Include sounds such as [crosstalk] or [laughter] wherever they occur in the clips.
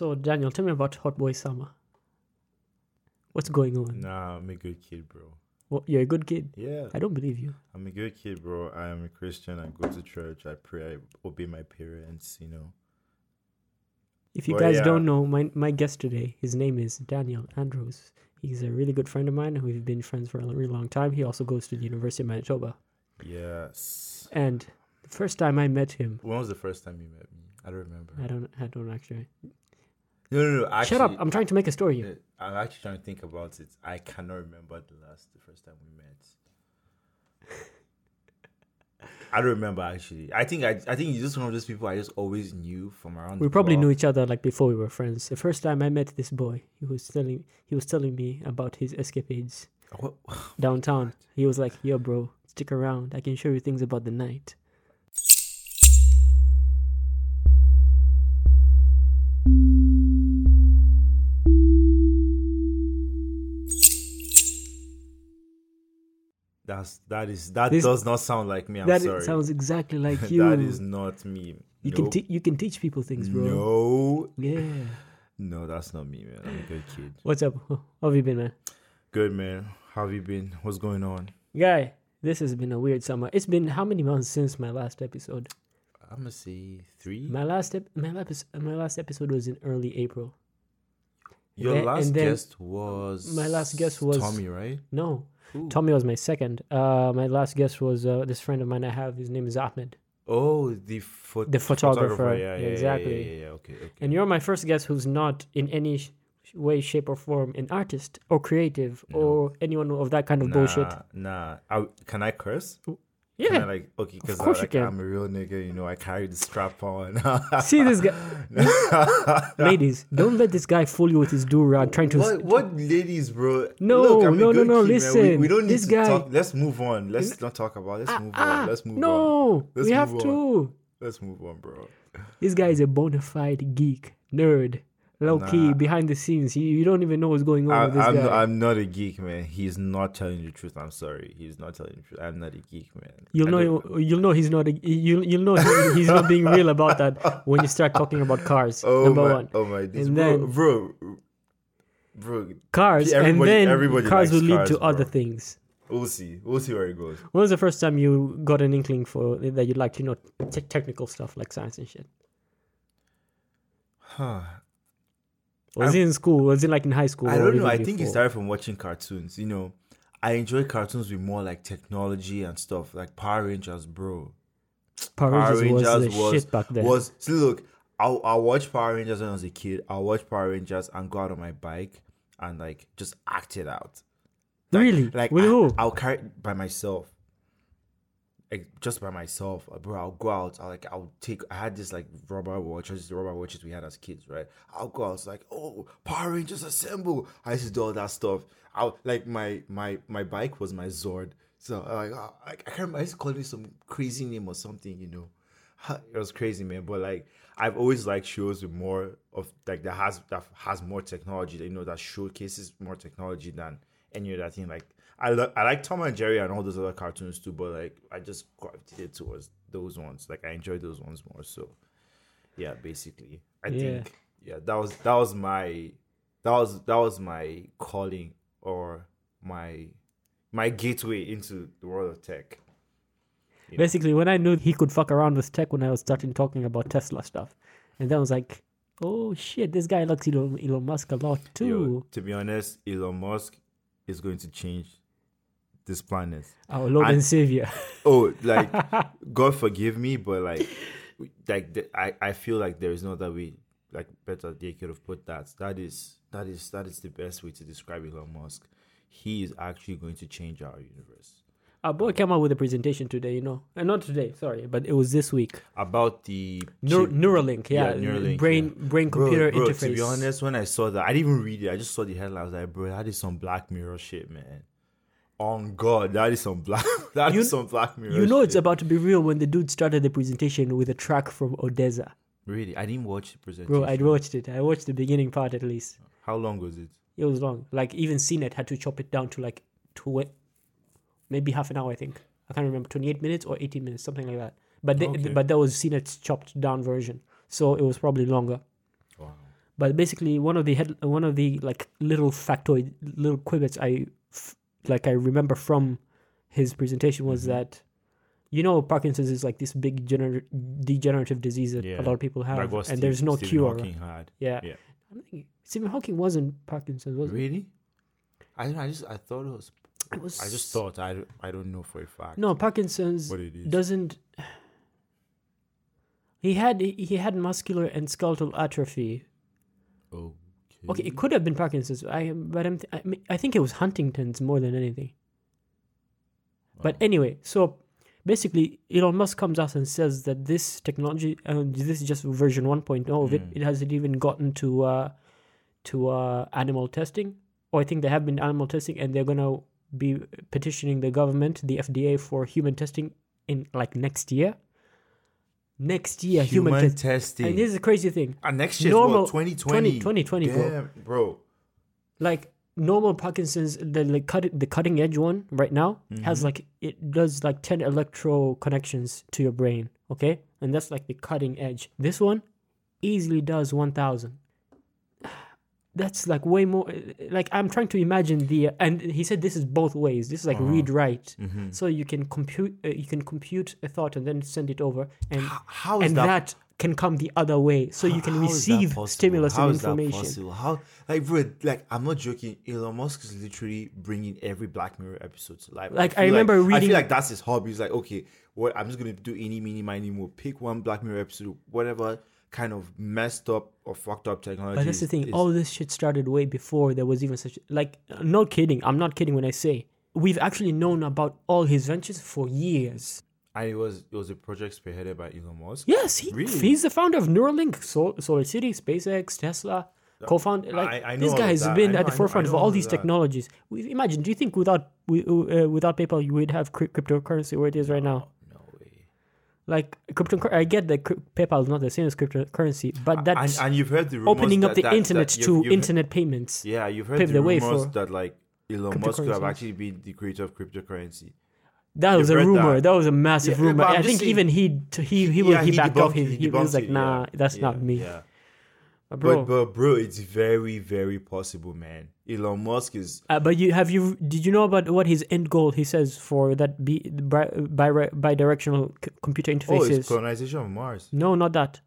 So Daniel, tell me about Hot Boy Summer. What's going on? Nah, I'm a good kid, bro. Well, you're a good kid. Yeah, I don't believe you. I'm a good kid, bro. I am a Christian. I go to church. I pray. I obey my parents. You know. If you Well, guys yeah. don't know, my my guest today, his name is Daniel Andrews. He's a really good friend of mine. We've been friends for a really long time. He also goes to the University of Manitoba. Yes. And the first time I met him, When was the first time you met me? I don't remember. I don't, I don't actually. No, no, no. Actually, Shut up! I'm trying to make a story here. Uh, I'm actually trying to think about it. I cannot remember the last, the first time we met. I don't remember actually. I think I, I think you're just one of those people I just always knew from around. We probably block. knew each other like before we were friends. The first time I met this boy, he was telling he was telling me about his escapades What? downtown. He was like, "Yo, bro, stick around. I can show you things about the night." That's that is that This- does not sound like me. I'm sorry. that sorry. sounds exactly [laughs] like you. that is not me. you no, can te- you can teach people things, bro. No, Yeah. no, that's not me, man. I'm a good kid. What's up? [laughs] How have you been, man? Good man. How have you been? What's going on? Guy, this has been a weird summer. It's been how many months since my last episode? I'm gonna say three. My last ep- my last my last episode was in early April. Your then- last guest was my last guest was- Tommy, right? No, Who? Tommy was my second. Uh, my last guest was uh, this friend of mine I have. His name is Ahmed. Oh, the pho- The photographer, Yeah, yeah, exactly. Yeah, yeah, yeah, Okay, okay. And you're my first guest who's not in any sh- way, shape, or form an artist or creative No. or anyone of that kind of nah, bullshit. Nah, I, can I curse? Yeah. like okay, because you like. I'm a real nigga. You know, I carry the strap on. [laughs] See this guy, [laughs] ladies. Don't let this guy fool you with his do rag trying to. what, what ladies, bro? No, Look, I'm no, no, no, man. We- listen, we, don't need this to guy- talk. Let's move on. Let's not talk about. it. Let's move Ah, on. Let's move on. no, we have move to. Let's move on, bro. This guy is a bona fide geek, nerd, low key, behind the scenes. You, you don't even know what's going on I, with this I'm, guy. I'm not a geek, man. He's not telling the truth. I'm sorry. He's not telling the truth. I'm not a geek, man. You'll I know. You'll know he's not. A, you'll you'll know he's not being real about that when you start talking about cars. [laughs] Oh number my, one, oh my, this, And bro, then- bro, bro. cars, and then cars will lead cars, to other things. We'll see. We'll see where it goes. When was the first time you got an inkling for that you'd like to know te- technical stuff like science and shit? Huh. Was it in school? Was it like in high school? I don't know. I think it before? started from watching cartoons. You know, I enjoy cartoons with more like technology and stuff, like Power Rangers, bro. Power Power Rangers was Rangers the was- shit back then. Was see, look, I'll I'll watch Power Rangers when I was a kid. I'll watch Power Rangers and go out on my bike and like just act it out. Like- really? Like with I, who? I'll carry it by myself. Just by myself, uh, bro. I'll go out. I'll like I'll take. I had this like rubber watches, the rubber watches we had as kids, right? I'll go out. It's like, oh, Power Rangers assemble. I used to do all that stuff. I like my my my bike was my Zord. So uh, like I, I can't remember. I used to call it some crazy name or something, you know. [laughs] It was crazy, man. But like I've always liked shows with more of like that has that has more technology. You know that showcases more technology than any other thing. Like I lo- I like Tom and Jerry and all those other cartoons too. But like I just gravitated towards those ones. Like I enjoy those ones more. So yeah, basically, I Yeah. think yeah that was that was my that was that was my calling or my my gateway into the world of tech. you know. Basically, when I knew he could fuck around with tech, when I was starting talking about Tesla stuff, and then I was like, "Oh shit, this guy likes Elon, Elon Musk a lot too." Yo, to be honest, Elon Musk is going to change this planet. Our Lord and- and Savior. [laughs] Oh, like [laughs] God forgive me, but like, like the, I, I feel like there is no other way, like better they could have put that. That is that is that is the best way to describe Elon Musk. He is actually going to change our universe. Our boy came out with a presentation today, you know, and not today, sorry, but it was this week. About the Neur- chip- Neuralink, yeah, Neuralink, brain yeah. brain Bro, computer bro, interface. To be honest, when I saw that, I didn't even read it. I just saw the headline. I was like, bro, that is some Black Mirror shit, man. On God, that is some Black. [laughs] That is You- some Black Mirror. you know it's about to be real when the dude started the presentation with a track from Odesza. really. I didn't watch the presentation. Bro, I watched it. I watched the beginning part at least. How long was it? It was long. Like even CNET had to chop it down to like two, maybe half an hour. I think I can't remember, twenty eight minutes or eighteen minutes, something like that. But they, Okay. but that was CNET's chopped down version, so it was probably longer. Wow. But basically, one of the head, one of the like little factoid, little quibbits I f- like I remember from his presentation was Mhm. that you know Parkinson's is like this big gener- degenerative disease that Yeah. a lot of people have, Like and Steve- there's no Stephen cure. Hawking had. Yeah. Yeah. I think Stephen Hawking wasn't Parkinson's, was it? Really? I don't know. I just I thought it was. It was. I just thought I don't, I don't know for a fact. No, Parkinson's it doesn't. He had he had muscular and skeletal atrophy. okay. Okay, it could have been Parkinson's. I but I'm, I, mean, I think it was Huntington's more than anything. But Oh. anyway, so basically, Elon Musk comes out and says that this technology, and this is just version 1.0 of it. Mm. It hasn't even gotten to uh, to uh, animal testing, or I think they have been animal testing, and they're gonna be petitioning the government, the FDA, for human testing in like next year. Next year, human, human test. testing. And this is a crazy thing. and next year, normal- what? 2020. 2020, bro. Damn, bro. like normal Parkinson's, the like cut the cutting edge one right now has Mhm. like it does like ten electro connections to your brain, okay, and that's like the cutting edge. This one easily does one thousand. That's like way more. Like I'm trying to imagine the and he said this is both ways. This is like Uh-huh. read write, Mhm. so you can compute uh, you can compute a thought and then send it over, and How, how is and that? that, can come the other way, so you can how is that receive stimulus How and is that information. possible? How, like, bro, like, I'm not joking. Elon Musk is literally bringing every Black Mirror episode to life. Like, I feel remember I reading- i feel like that's his hobby. He's like, okay, what I'm just gonna do any, mini, miny, more. Pick one Black Mirror episode, whatever kind of messed up or fucked up technology. But that's the thing. is- All this shit started way before there was even such. Like, not kidding. I'm not kidding when I say we've actually known about all his ventures for years. and it was it was a project spearheaded by Elon Musk. Yes, he, Really? he's the founder of Neuralink, Sol- Solar City, SpaceX, Tesla. Co-founder, like I- I know this guy has been I at the know- forefront of all these that. technologies. We, imagine, do you think without we, uh, without PayPal you would have cryptocurrency where it is right now? Like crypto, I get that PayPal is not the same as cryptocurrency, but that's and, and you've heard the rumors opening up that- the that- internet that to you've- you've- internet payments. Yeah, you've heard the the way rumors that like Elon Musk could have actually been the creator of cryptocurrency. That was a rumor. That. that. was a massive Yeah, rumor. I think saying- even he he he, Yeah, he backed off. debunked He, he was like, "Nah, yeah, that's not me." Yeah. But bro, But, but bro, it's very very possible, man. Elon Musk is uh, but you have you did you know about what his end goal he says for that bi bi bi bidirectional c- computer oh, it's colonization of Mars. No, not that.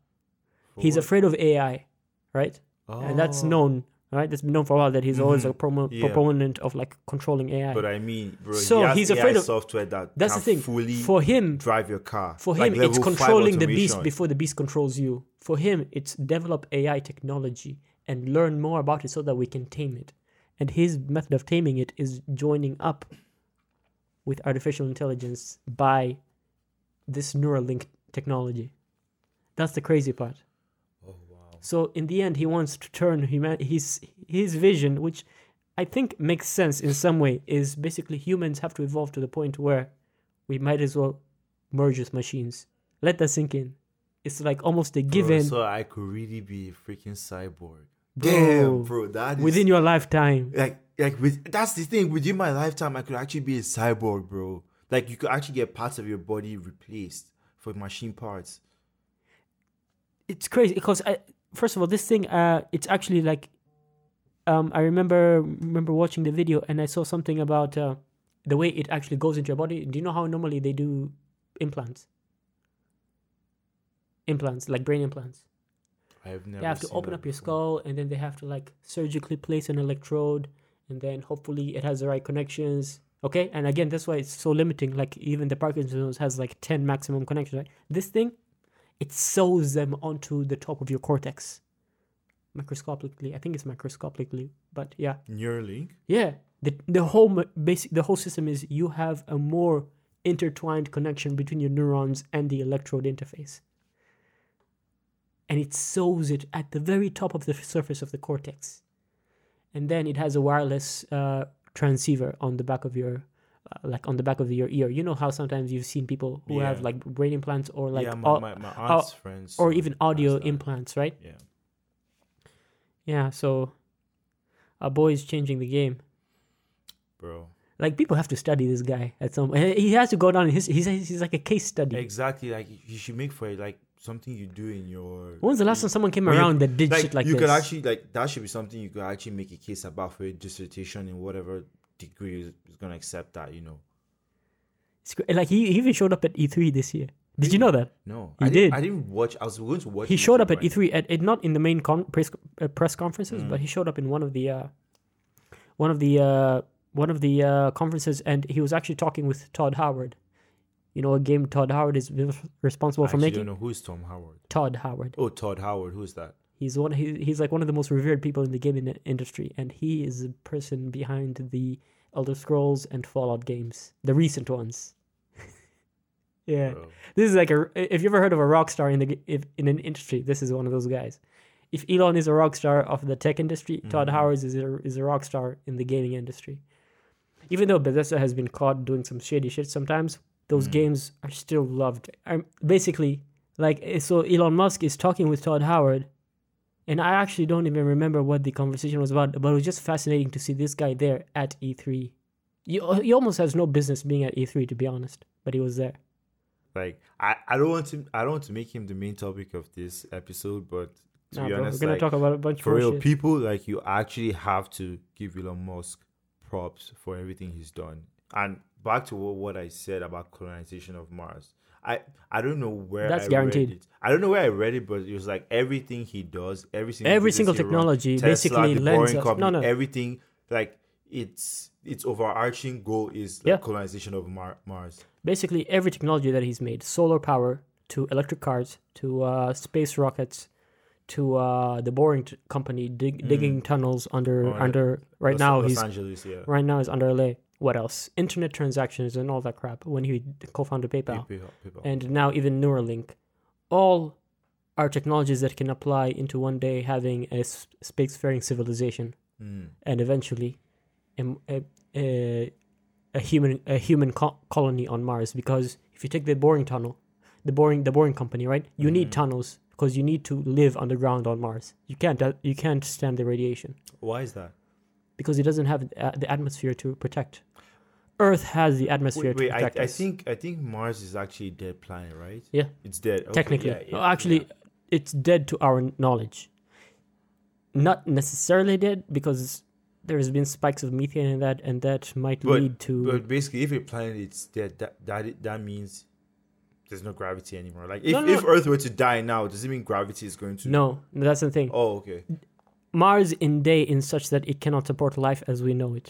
For He's what? afraid of AI, right? And that's Oh. known, right? That's been known for a while that he's always Mhm. a promo- Yeah. proponent of like controlling AI. But I mean, bro, So he he's AI afraid of- software that that's can the thing. fully For him, drive your car. For Like him, it's controlling the beast before the beast controls you. For him, it's develop AI technology and learn more about it so that we can tame it. And his method of taming it is joining up with artificial intelligence by this Neuralink technology. That's the crazy part. So in the end, he wants to turn human his his vision, which I think makes sense in some way, is basically humans have to evolve to the point where we might as well merge with machines. Let that sink in. It's like almost a Bro, given so I could really be a freaking cyborg. Bro, Damn, bro, that is within your lifetime. like like with that's the thing within my lifetime i could actually be a cyborg bro like you could actually get parts of your body replaced for machine parts It's crazy because I first of all this thing uh it's actually like um I remember remember watching the video and I saw something about uh the way it actually goes into your body. Do you know how normally they do implants? Implants, like brain implants. i've never they have to open up your skull and then they have to like surgically place an electrode and then hopefully it has the right connections okay and again that's why it's so limiting like even the parkinson's has like 10 maximum connections right this thing it sews them onto the top of your cortex. Microscopically i think it's microscopically but yeah. Neuralink yeah. The, the whole basic the whole system is you have a more intertwined connection between your neurons and the electrode interface. And it sews it at the very top of the surface of the cortex. And then it has a wireless uh, transceiver on the back of your uh, like on the back of your ear. You know how sometimes you've seen people who have like brain implants or like yeah my, au- my, my aunt's friends or even audio implants right? Yeah. Yeah so a boy is changing the game. Bro. Like people have to study this guy at some he has to go down in his he's, he's like a case study. Exactly like you should make for it like something you do in your. When's the last time someone came When you- around that did like, shit like you this? You could actually like that should be something you could actually make a case about for a dissertation in whatever degree is, gonna accept that. You know. Like he, he even showed up at E3 this year. Did you know that? No, He I didn't. I didn't watch. I was going to watch. He showed up at but- E3 at, at not in the main con- press uh, press conferences, Mm. but he showed up in one of the uh, one of the uh, one of the uh, conferences, and he was actually talking with Todd Howard. You know, a game Todd Howard is responsible I for making. don't know who is Tom Howard. Todd Howard. Oh, Todd Howard. Who is that? He's one. He, he's like one of the most revered people in the gaming industry, and he is the person behind the Elder Scrolls and Fallout games, the recent ones. [laughs] yeah, this is like a. If you ever heard of a rock star in the if, in an industry, this is one of those guys. If Elon is a rock star of the tech industry, Todd Mhm. Howard is a, is a rock star in the gaming industry. Even though Bethesda has been caught doing some shady shit sometimes, those Mm. games are still loved. I'm basically like eh, so. Elon Musk is talking with Todd Howard, and I actually don't even remember what the conversation was about. But it was just fascinating to see this guy there at E3. You, he almost has no business being at E3 to be honest, but he was there. Like I, I don't want to I don't want to make him the main topic of this episode, but to Nah, be bro, honest, we're gonna like, talk about a bunch for real, shit. people like you actually have to give Elon Musk props for everything he's done. And back to what, what I said about colonization of Mars. I I don't know where That's I guaranteed. Read it. I don't know where I read it, but it was like everything he does, every single Every single runs, technology Tesla, basically lends us- company, no, no. everything like it's its overarching goal is like Yeah. colonization of Mar- Mars. basically every technology that he's made solar power to electric cars to uh, space rockets to uh, the boring t- company dig- Mm. digging tunnels under Oh, under right Los, now Los he's Angeles, yeah. right now is under LA what else internet transactions and all that crap when he co-founded PayPal PayPal, PayPal. and now even Neuralink all are technologies that can apply into one day having a spacefaring civilization Mm. and eventually a, a, a, a human a human co- colony on Mars because if you take the boring tunnel the boring the boring company right you need Mhm. tunnels because you need to live underground on Mars you can't uh, you can't stand the radiation Why is that? because it doesn't have the atmosphere to protect Earth has the atmosphere Wait, wait to I, protect I us. think I think Mars is actually a dead planet, right? Yeah. It's dead. Okay, technically yeah, yeah, actually yeah. it's dead to our knowledge not necessarily dead because there's been spikes of methane in that and that might But- lead to But basically, if a planet is dead, that that that means there's no gravity anymore. Like if, No, no, if Earth were to die now, does it mean gravity is going to? no that's the thing Oh, okay. Mars in day in such that it cannot support life as we know it.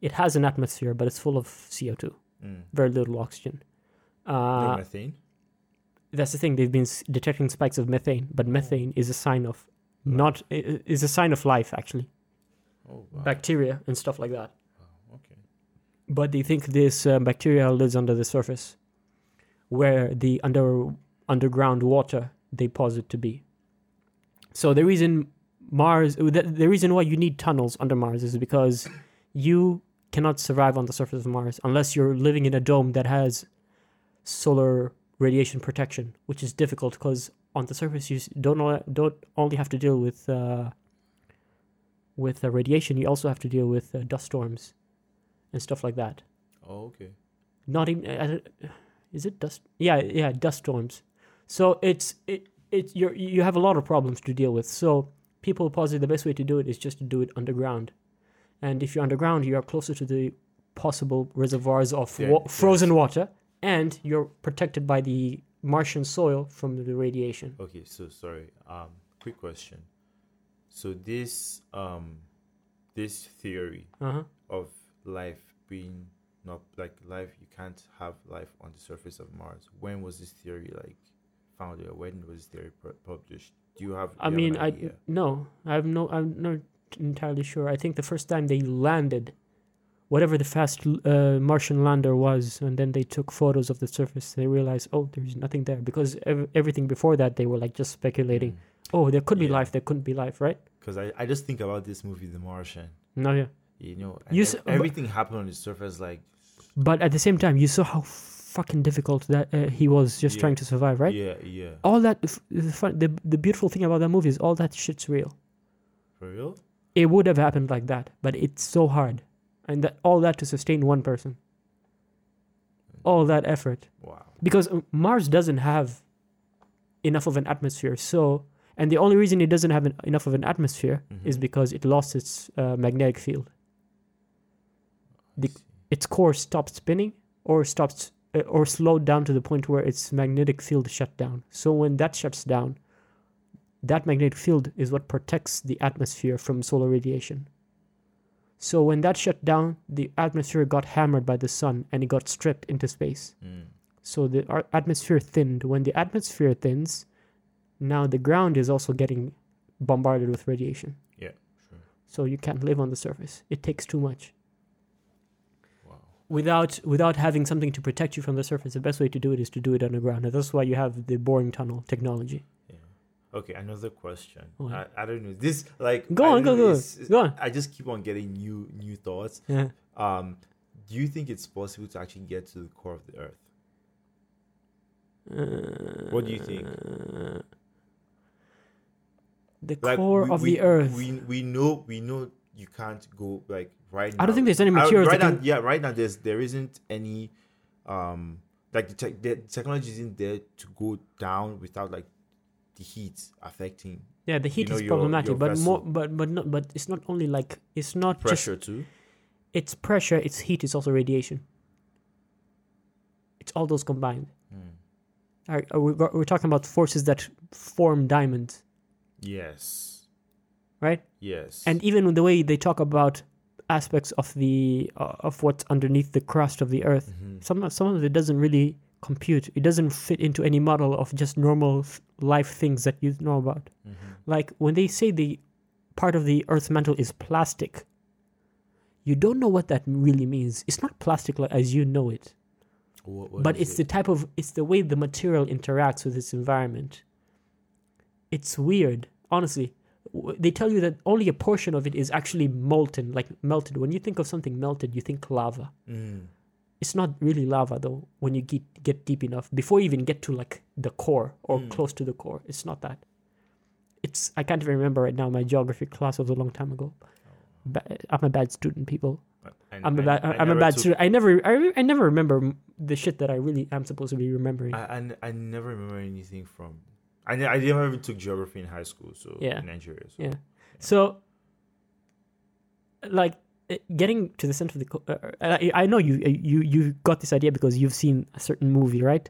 It has an atmosphere, but it's full of CO2, Mm. very little oxygen. no Uh, methane. that's the thing. They've been s- detecting spikes of methane, but methane is a sign of not is a sign of life actually, Oh, wow. bacteria and stuff like that. okay. But they think this uh, bacteria lives under the surface, where the under underground water they posit to be. So the reason Mars, the, the reason why you need tunnels under Mars is because you cannot survive on the surface of Mars unless you're living in a dome that has solar radiation protection, which is difficult because on the surface you don't don't only have to deal with uh, with uh, radiation, you also have to deal with uh, dust storms and stuff like that. Oh, okay. Not even is it dust? Yeah, yeah, dust storms. So it's it it you you have a lot of problems to deal with. So people posit the best way to do it is just to do it underground, and if you're underground, you are closer to the possible reservoirs of Yeah, wa- yes. frozen water, and you're protected by the Martian soil from the radiation. Okay. So sorry. Um, quick question. So this um, this theory Uh huh. of life being not like life, you can't have life on the surface of Mars. When was this theory like founded? Or when was this theory pu- published? Do you have? do I you mean, an I no, I have no, I have not entirely sure. I think the first time they landed, whatever the fast uh, Martian lander was, and then they took photos of the surface, they realized, oh, there's nothing there because ev- everything before that they were like just speculating. Oh, there could be Yeah. life, there couldn't be life, right? Because I, I just think about this movie, The Martian. No, yeah. You know, You s- ev- everything happened on the surface. Like, But at the same time, you saw how fucking difficult that uh, he was just Yeah. trying to survive, right? yeah, yeah, All that, the, fun, the the beautiful thing about that movie is all that shit's real. for real. It would have happened like that, but it's so hard, and that all that to sustain one person. All that effort. Wow. because Mars doesn't have enough of an atmosphere. So, and the only reason it doesn't have an, enough of an atmosphere Mhm. is because it lost its uh, magnetic field. The- Its core stopped spinning or stopped uh, or slowed down to the point where its magnetic field shut down. So when that shuts down, that magnetic field is what protects the atmosphere from solar radiation. So when that shut down, the atmosphere got hammered by the sun and it got stripped into space. Mm. So the atmosphere thinned. When the atmosphere thins, now the ground is also getting bombarded with radiation. Yeah, sure. So you can't live on the surface. It takes too much. Wow. Without without having something to protect you from the surface, the best way to do it is to do it underground. And that's why you have the boring tunnel technology. Okay, another question. What? I, I don't know. This like Go I on, go, know, go, it's- go on. I just keep on getting new new thoughts. Yeah. Um, do you think it's possible to actually get to the core of the earth? What do you think? Uh, The Like core we, of we, the earth. We we know we know you can't go like right now. I don't think there's any materials right now, can- yeah, right now there's there isn't any um like the, tech the technology isn't there to go down without like the heat affecting yeah, the heat know, is your- problematic, your but more, but but not, but it's not only like it's not just pressure too. it's pressure, it's heat, it's also radiation. It's all those combined. Hmm. Are, are we, we're talking about forces that form diamonds, Yes. right? Yes. And even the way they talk about aspects of the uh, of what's underneath the crust of the earth, Mhm. some some of it doesn't really compute. It doesn't fit into any model of just normal life things that you know about. Mhm. Like when they say the part of the Earth's mantle is plastic, you don't know what that really means. It's not plastic like, as you know it, What- what but it's it? the type of it's the way the material interacts with its environment. It's weird, honestly. W- They tell you that only a portion of it is actually molten, like melted. When you think of something melted, you think lava. Mm. It's not really lava though. When you get get deep enough, before you even get to like the core or Mm. close to the core, it's not that. It's I can't even remember right now. My geography class was a long time ago. Ba- I'm a bad student, people. I- I'm a I- bad. I I'm a never bad took- student. I never. I, re- I never remember the shit that I really am supposed to be remembering. i never remember anything from. I, I never even took geography in high school, so Yeah. in Nigeria. So. Yeah. So, like, getting to the center of the. Uh, I, I know you you you got this idea because you've seen a certain movie, right?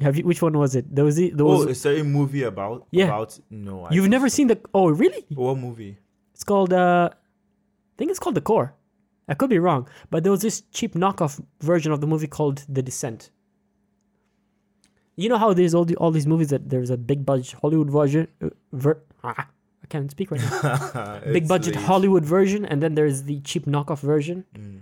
Have you? Which one was it? There was the, there Oh, was. there a movie about? Yeah. About no. I you've never seen the. Oh, really? What movie? It's called. uh I think it's called The Core. I could be wrong, but there was this cheap knockoff version of the movie called The Descent. You know how there's all the, all these movies that there's a big budget Hollywood version. Uh, ver- ah, I can't speak right now. [laughs] [laughs] big budget late. Hollywood version, and then there's the cheap knockoff version. Mm.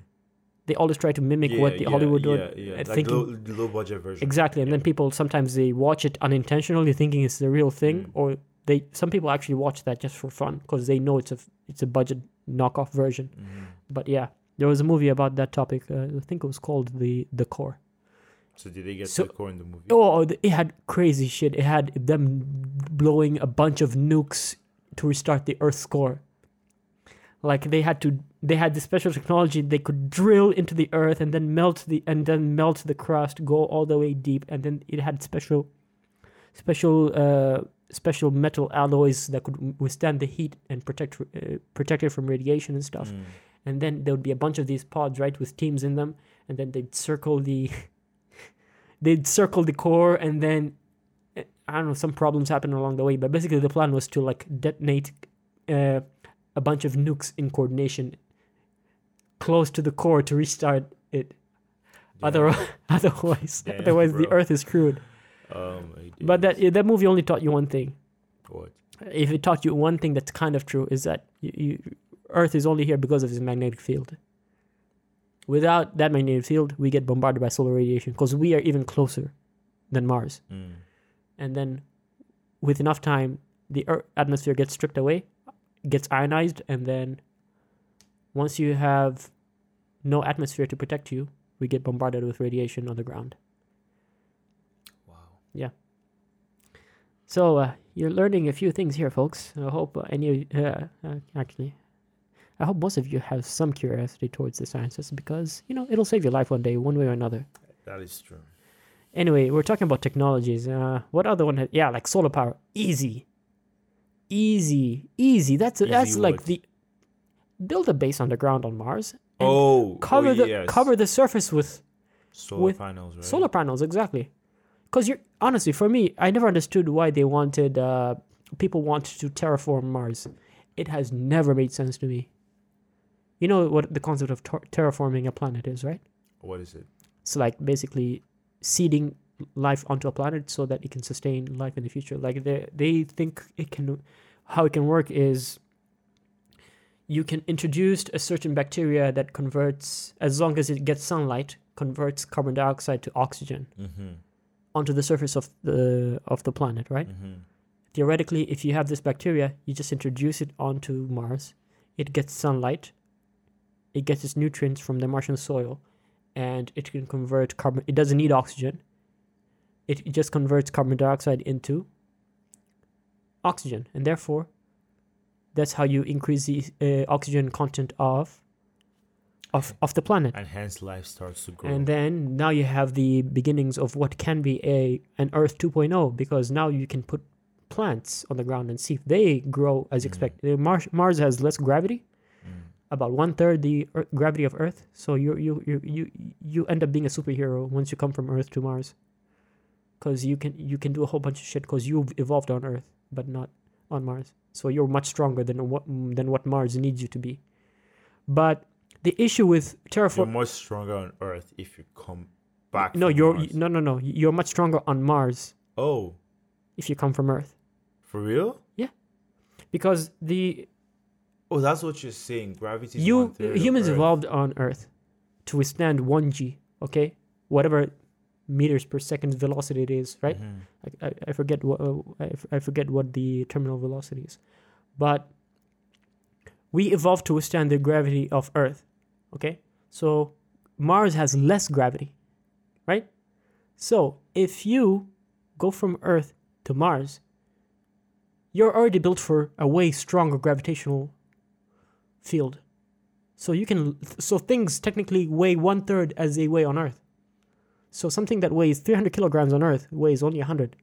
They always try to mimic Yeah, what the yeah, Hollywood yeah, yeah. Like thinking low, the low budget version. exactly, and then people sometimes they watch it unintentionally, thinking it's the real thing, Mm. or they some people actually watch that just for fun because they know it's a it's a budget knockoff version. Mhm. But yeah, there was a movie about that topic. Uh, I think it was called the the core. So did they get So- to the core in the movie? Oh, it had crazy shit. It had them blowing a bunch of nukes to restart the Earth's core. Like they had to, they had this special technology. They could drill into the Earth and then melt the and then melt the crust, go all the way deep, and then it had special, special, uh, special metal alloys that could withstand the heat and protect uh, protect it from radiation and stuff Mm. and then there would be a bunch of these pods right with teams in them and then they'd circle the [laughs] they'd circle the core and then i don't know some problems happened along the way but basically the plan was to like detonate uh, a bunch of nukes in coordination close to the core to restart it Yeah. [laughs] otherwise otherwise Damn, otherwise the earth is screwed my but that that movie only taught you one thing What? if it taught you one thing that's kind of true is that you, you, Earth is only here because of its magnetic field. Without that magnetic field, we get bombarded by solar radiation because we are even closer than Mars. Mm. And then, with enough time, the Earth atmosphere gets stripped away, gets ionized, and then once you have no atmosphere to protect you, we get bombarded with radiation on the ground. Wow. Yeah. So uh, you're learning a few things here, folks. I hope uh, any uh, uh, actually, I hope most of you have some curiosity towards the sciences because you know it'll save your life one day, one way or another. That is true. Anyway, we're talking about technologies. Uh, what other one? Had, yeah, like solar power. Easy, easy, easy. That's that's Easy like the build a base underground on Mars. and Oh, cover oh, the yes. cover the surface with solar with panels, right? solar panels. Exactly. Because you're honestly, for me, I never understood why they wanted uh, people wanted to terraform Mars. It has never made sense to me. You know what the concept of ter- terraforming a planet is, right? What is it? So like basically seeding life onto a planet so that it can sustain life in the future. Like they they think it can how it can work is you can introduce a certain bacteria that converts as long as it gets sunlight converts carbon dioxide to oxygen Mm-hmm. onto the surface of the of the planet, right? Mm-hmm. Theoretically, if you have this bacteria, you just introduce it onto Mars. It gets sunlight. It gets its nutrients from the Martian soil, and it can convert carbon. It doesn't need oxygen. It, just converts carbon dioxide into oxygen, and therefore, that's how you increase the uh, oxygen content of of of the planet. And hence life starts to grow. And then now you have the beginnings of what can be a an Earth 2.0 because now you can put plants on the ground and see if they grow as Mm. expected. Mars Mars has less gravity. About one third the Earth, gravity of Earth. So you you you you you end up being a superhero once you come from Earth to Mars, because you can you can do a whole bunch of shit because you've evolved on Earth but not on Mars. So you're much stronger than what than what Mars needs you to be. But the issue with You're terraform much stronger on Earth if you come back. no you're Mars. no no no you're much stronger on Mars Oh, if you come from Earth for real? Yeah. Because the Oh, that's what you're saying. Gravity. you humans evolved on Earth to withstand one g okay whatever meters per second velocity it is right Mhm. I, I, I forget what uh, I, f- I forget what the terminal velocity is but we evolved to withstand the gravity of Earth okay so Mars has less gravity right so if you go from Earth to Mars you're already built for a way stronger gravitational field so you can so things technically weigh one third as they weigh on Earth so something that weighs 300 kilograms on Earth weighs only 100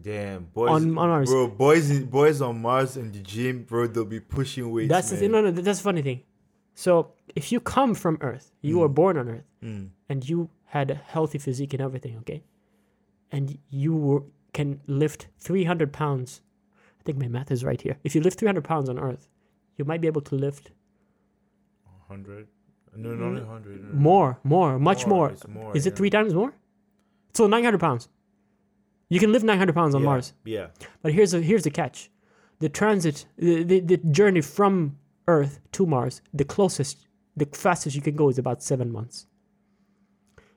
Damn, boys on, on Mars. bro. Boys, boys on Mars in the gym, bro. They'll be pushing weights. That's the man. No, no, that's the funny thing. So if you come from Earth, you were born on Earth, Mm. and you had a healthy physique and everything, okay, and you were, can lift 300 pounds. I think my math is right here. If you lift 300 pounds on Earth, you might be able to lift hundred. No, not mm, a hundred. more, more, much more. It's more. Is it yeah. three times more? So 900 pounds. You can lift 900 pounds on Yeah, Mars. Yeah. But here's a, here's the catch: the transit, the, the the journey from Earth to Mars, the closest, the fastest you can go is about seven months.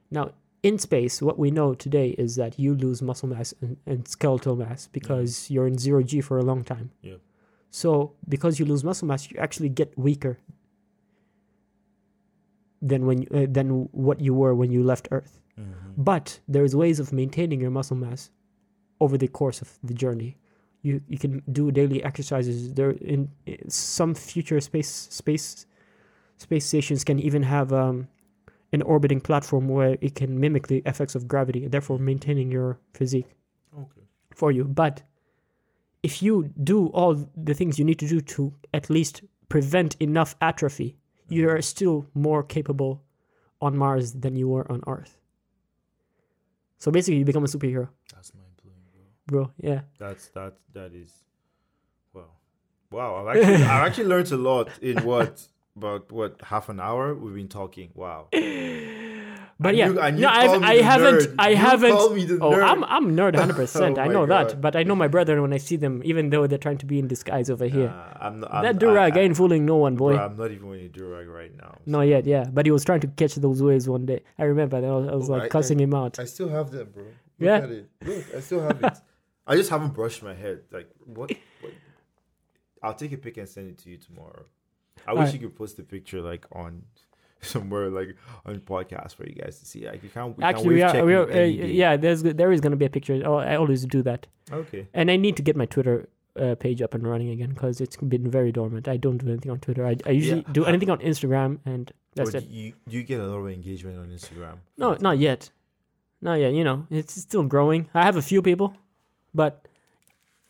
Now, in space, what we know today is that you lose muscle mass and, and skeletal mass because you're in zero g for a long time. Yeah. So, because you lose muscle mass, you actually get weaker than when uh, than what you were when you left Earth. Mhm. But there's ways of maintaining your muscle mass over the course of the journey. You you can do daily exercises. There in, in some future space space space stations can even have um, an orbiting platform where it can mimic the effects of gravity, therefore maintaining your physique Okay. for you. But if you do all the things you need to do to at least prevent enough atrophy, you mm-hmm. are still more capable on Mars than you were on Earth. So basically, you become a superhero, That's mind blowing, bro. bro. Yeah. That's that. That is. Wow. Wow. I've actually [laughs] I've actually learned a lot in what about what half an hour we've been talking. Wow. [laughs] But And yeah, you- and you no, I've, I haven't. nerd. I You haven't. call me the oh. I'm, I'm nerd [laughs] 100. percent I know that, but I know my brother when I see them, even though they're trying to be in disguise over here. Nah, I'm not. I'm, that durag I, I, ain't fooling no one, boy. bro, I'm not even wearing a durag right now. Not yet, yeah. But he was trying to catch those waves one day. I remember. that I was, I was Oh, like cussing him out. I still have them, bro. Look Yeah? at it. Look, I still have it. [laughs] I just haven't brushed my head. Like what? what? I'll take a pic and send it to you tomorrow. I wish Alright. you could post the picture like on [laughs] somewhere like on podcast for you guys to see. Like you can't. We Actually, we can't are. We are uh, yeah, there's there is gonna be a picture. Oh, I always do that, Okay. and I need to get my Twitter uh, page up and running again because it's been very dormant. I don't do anything on Twitter. I, I usually Yeah. do anything on Instagram, and that's But it. you you get a lot of engagement on Instagram. No, not yet. Not yet. you know, it's still growing. I have a few people, but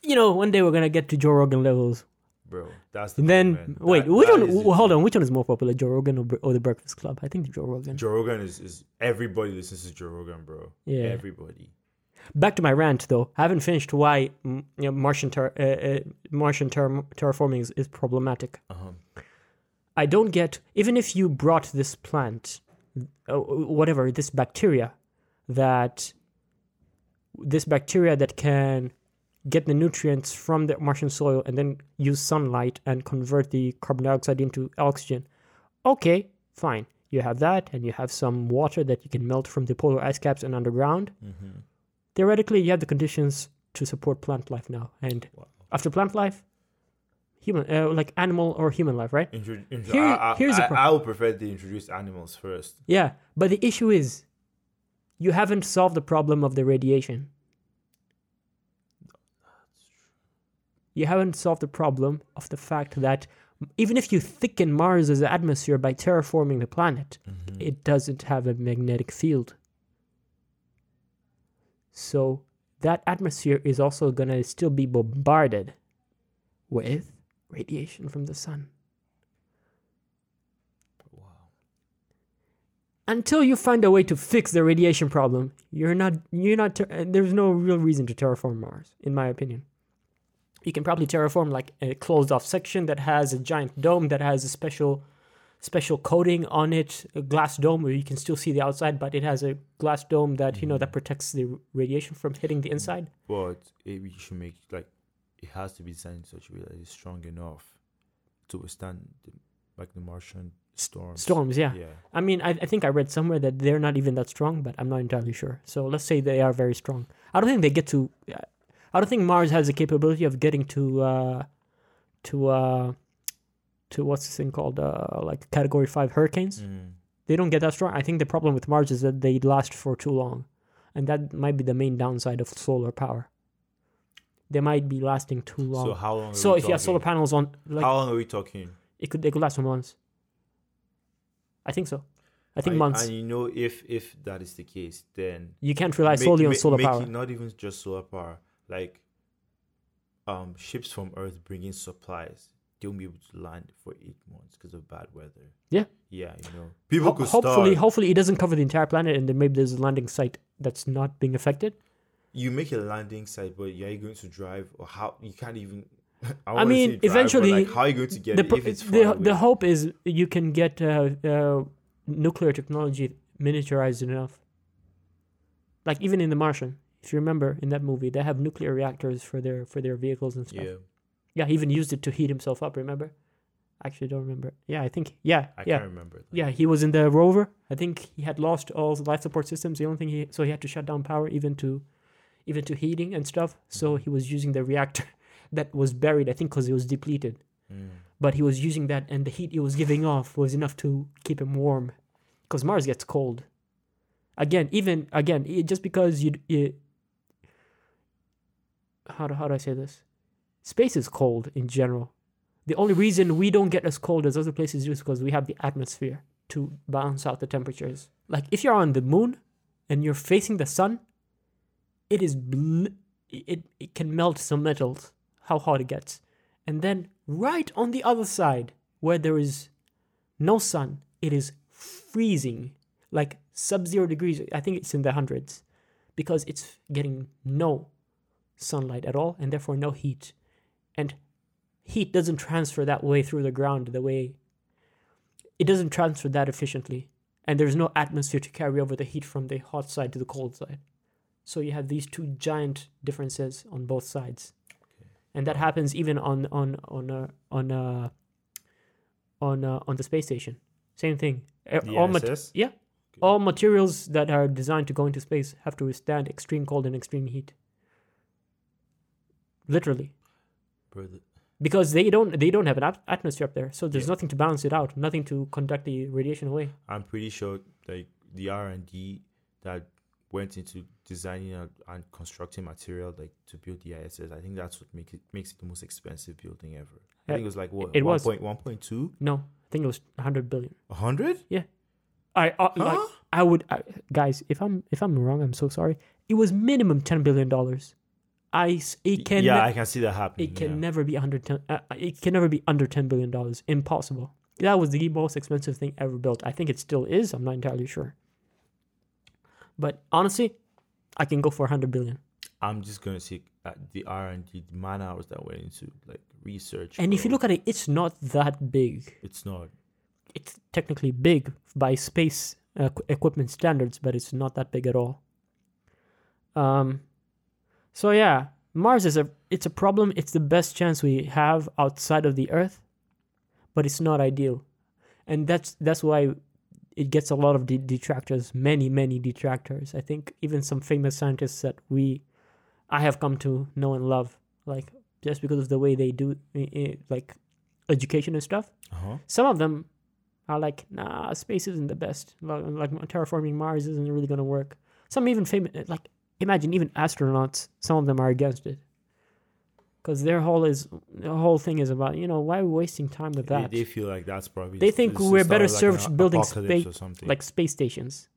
you know, one day we're gonna get to Joe Rogan levels. Bro. That's the And then man. wait, That- which that one? hold on, which one is more popular, Joe Rogan or, or the Breakfast Club? I think Joe Rogan. Joe Rogan is, is everybody listens to Joe Rogan, bro. Yeah. Everybody. Back to my rant, though. I haven't finished why mm, you know, Martian ter- uh, uh, Martian ter- terraforming is, is problematic. Uh-huh. I don't get even if you brought this plant, uh, whatever this bacteria, that this bacteria that can get the nutrients from the Martian soil and then use sunlight and convert the carbon dioxide into oxygen. Okay, fine. You have that, and you have some water that you can melt from the polar ice caps and underground. Mm-hmm. Theoretically, you have the conditions to support plant life now. And Wow. after plant life, human, uh, like animal or human life, right? Intro- intro- Here- I, I, here's the I, I would prefer to introduce animals first. Yeah, but the issue is you haven't solved the problem of the radiation. You haven't solved the problem of the fact that even if you thicken Mars' atmosphere by terraforming the planet, Mm-hmm. it doesn't have a magnetic field. So that atmosphere is also going to still be bombarded with radiation from the sun. Wow. until you find a way to fix the radiation problem, you're not you're not ter- there's no real reason to terraform Mars in my opinion. You can probably terraform like a closed off section that has a giant dome that has a special special coating on it, a glass dome where you can still see the outside but it has a glass dome that you know that mm-hmm. protects the radiation from hitting the inside. Mm-hmm. But it, you should make like it has to be designed in such a way that it's strong enough to withstand the, like the Martian storms. Storms, yeah. Yeah. I mean, I, I think I read somewhere that they're not even that strong, but I'm not entirely sure. So let's say they are very strong. I don't think they get to. Uh, I don't think Mars has the capability of getting to uh, to uh, to what's this thing called uh, like Category Five hurricanes. Mm. They don't get that strong. I think the problem with Mars is that they last for too long, and that might be the main downside of solar power. They might be lasting too long. So how long? Are So we if you have solar panels on, like how long are we talking? it could they could last for months. I think so. I think And- months. And you know, if if that is the case, then You can't rely make- solely on solar make power. not even just solar power. Like, um, ships from Earth bringing supplies, they won't be able to land for eight months because of bad weather. Yeah. Yeah, you know, people Ho- could hopefully, hopefully it doesn't cover the entire planet, and then maybe there's a landing site that's not being affected. you make a landing site, but yeah, you're going to drive, or how you can't even. [laughs] I, I mean, drive, eventually, like, how are you going to get The, it if it's far the, the hope is you can get uh, uh, nuclear technology miniaturized enough. Like even in The Martian, if you remember in that movie, they have nuclear reactors for their for their vehicles and stuff. yeah, Yeah, he even used it to heat himself up. Remember? Actually, don't remember. Yeah, I think. Yeah, I yeah. can't remember. That. Yeah, he was in the rover. I think he had lost all the life support systems. The only thing he so he had to shut down power even to even to heating and stuff. So he was using the reactor [laughs] that was buried. I think because it was depleted. Mm. But he was using that, and the heat it was giving off was enough to keep him warm. Because Mars gets cold. Again, even again, it, just because you, you how do how do I say this? Space is cold in general. The only reason we don't get as cold as other places is because we have the atmosphere to balance out the temperatures. Like if you're on the moon and you're facing the sun, it is bl- it it can melt some metals. How hot it gets, and then right on the other side where there is no sun, it is freezing, like sub-zero degrees. I think it's in the hundreds, because it's getting no sunlight at all, and therefore no heat, and heat doesn't transfer that way through the ground the way it doesn't transfer that efficiently. And there's no atmosphere to carry over the heat from the hot side to the cold side. So you have these two giant differences on both sides. And that happens even on on on uh, on uh, on uh, on the space station. Same thing. The all mat- yeah. All materials that are designed to go into space have to withstand extreme cold and extreme heat literally Bro, the- because they don't they don't have an at- atmosphere up there so there's Yeah. nothing to balance it out nothing to conduct the radiation away I'm pretty sure like the R and D that went into designing and, constructing material like to build the ISS. I think that's what makes it makes it the most expensive building ever. I Uh, think it was like what it one was. point one point two no i think it was 100 billion hundred. Yeah. I uh, like I would I, guys if I'm if I'm wrong I'm so sorry. It was minimum ten billion dollars. I it can yeah, ne- I can see that happening. it can yeah. never be under ten. Uh, it can never be under ten billion dollars. Impossible. That was the most expensive thing ever built. I think it still is. I'm not entirely sure. But honestly, I can go for hundred billion. I'm just gonna see uh, the R and D, the man hours that went into like research. And if you look at it, it's not that big. it's not. It's technically big by space uh, equipment standards, but it's not that big at all. Um, so yeah, Mars is a it's a problem. It's the best chance we have outside of the Earth, but it's not ideal, and that's that's why it gets a lot of de- detractors. Many many detractors. I think even some famous scientists that we, I have come to know and love, like just because of the way they do eh, like education and stuff. Uh huh. Some of them are like, nah, space isn't the best. Like, like terraforming Mars isn't really gonna work. Some even famous, like imagine even astronauts. Some of them are against it because their whole is the whole thing is about you know why are we wasting time with that? they feel like that's probably. They think we're better of, like, served building space- like space stations,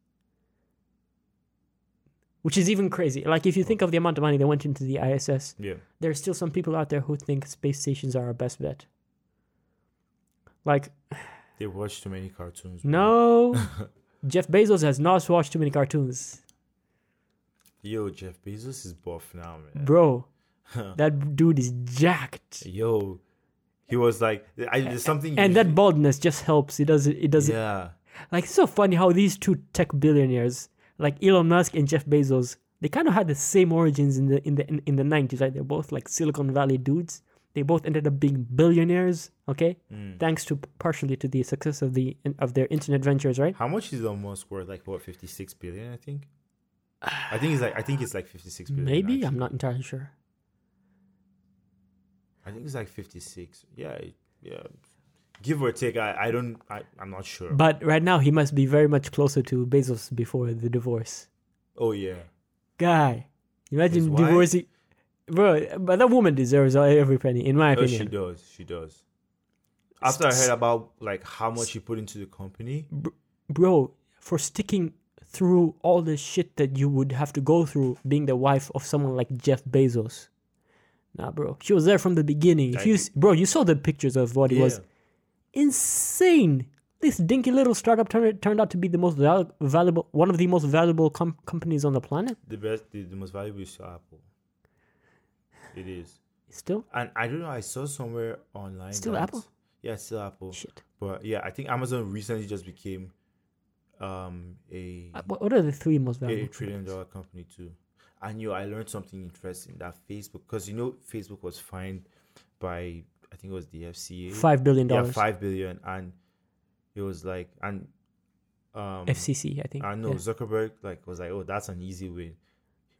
which is even crazy. Like if you think of the amount of money that went into the ISS, yeah, there are still some people out there who think space stations are our best bet. Like they watch too many cartoons. bro. no, [laughs] Jeff Bezos has not watched too many cartoons. Yo, Jeff Bezos is buff now, man. [laughs] Bro, [laughs] that dude is jacked. Yo, he was like, I, there's something. And that baldness just helps. It does it does Yeah, like it's so funny how these two tech billionaires, like Elon Musk and Jeff Bezos, they kind of had the same origins in the in the in, in the 90s, right? They're both like Silicon Valley dudes. They both ended up being billionaires, okay? Mm. Thanks to partially to the success of the of their internet ventures, right? How much is Elon Musk worth? Like what, 56 billion? I think. I think it's like I think it's like 56 billion. Maybe, actually. I'm not entirely sure. I think it's like 56. Yeah, yeah. Give or take, I, I don't I, I'm not sure. But right now he must be very much closer to Bezos before the divorce. oh yeah. Guy, imagine divorcing, bro. But that woman deserves every penny, in my Oh, she does. She does. After I heard about like how much he put into the company, bro, for sticking through all the shit that you would have to go through being the wife of someone like Jeff Bezos. Nah, bro. She was there from the beginning. If you, bro, you saw the pictures of what he was. Insane. This dinky little startup turned turned out to be the most val- valuable, one of the most valuable com- companies on the planet. the best, the, the most valuable is Apple. It is, Still, and I don't know. I saw somewhere online. Still that- Apple? Yeah, still Apple. shit. But yeah, I think Amazon recently just became um a Uh, What what are the three most a valuable? trillion companies? dollar company too. And you, know, I learned something interesting that Facebook, because you know Facebook was fined by I think it was the FCA. Five billion dollars yeah, five billion, and it was like and um FCC, I think. I know Yeah. Zuckerberg like was like, oh, that's an easy win.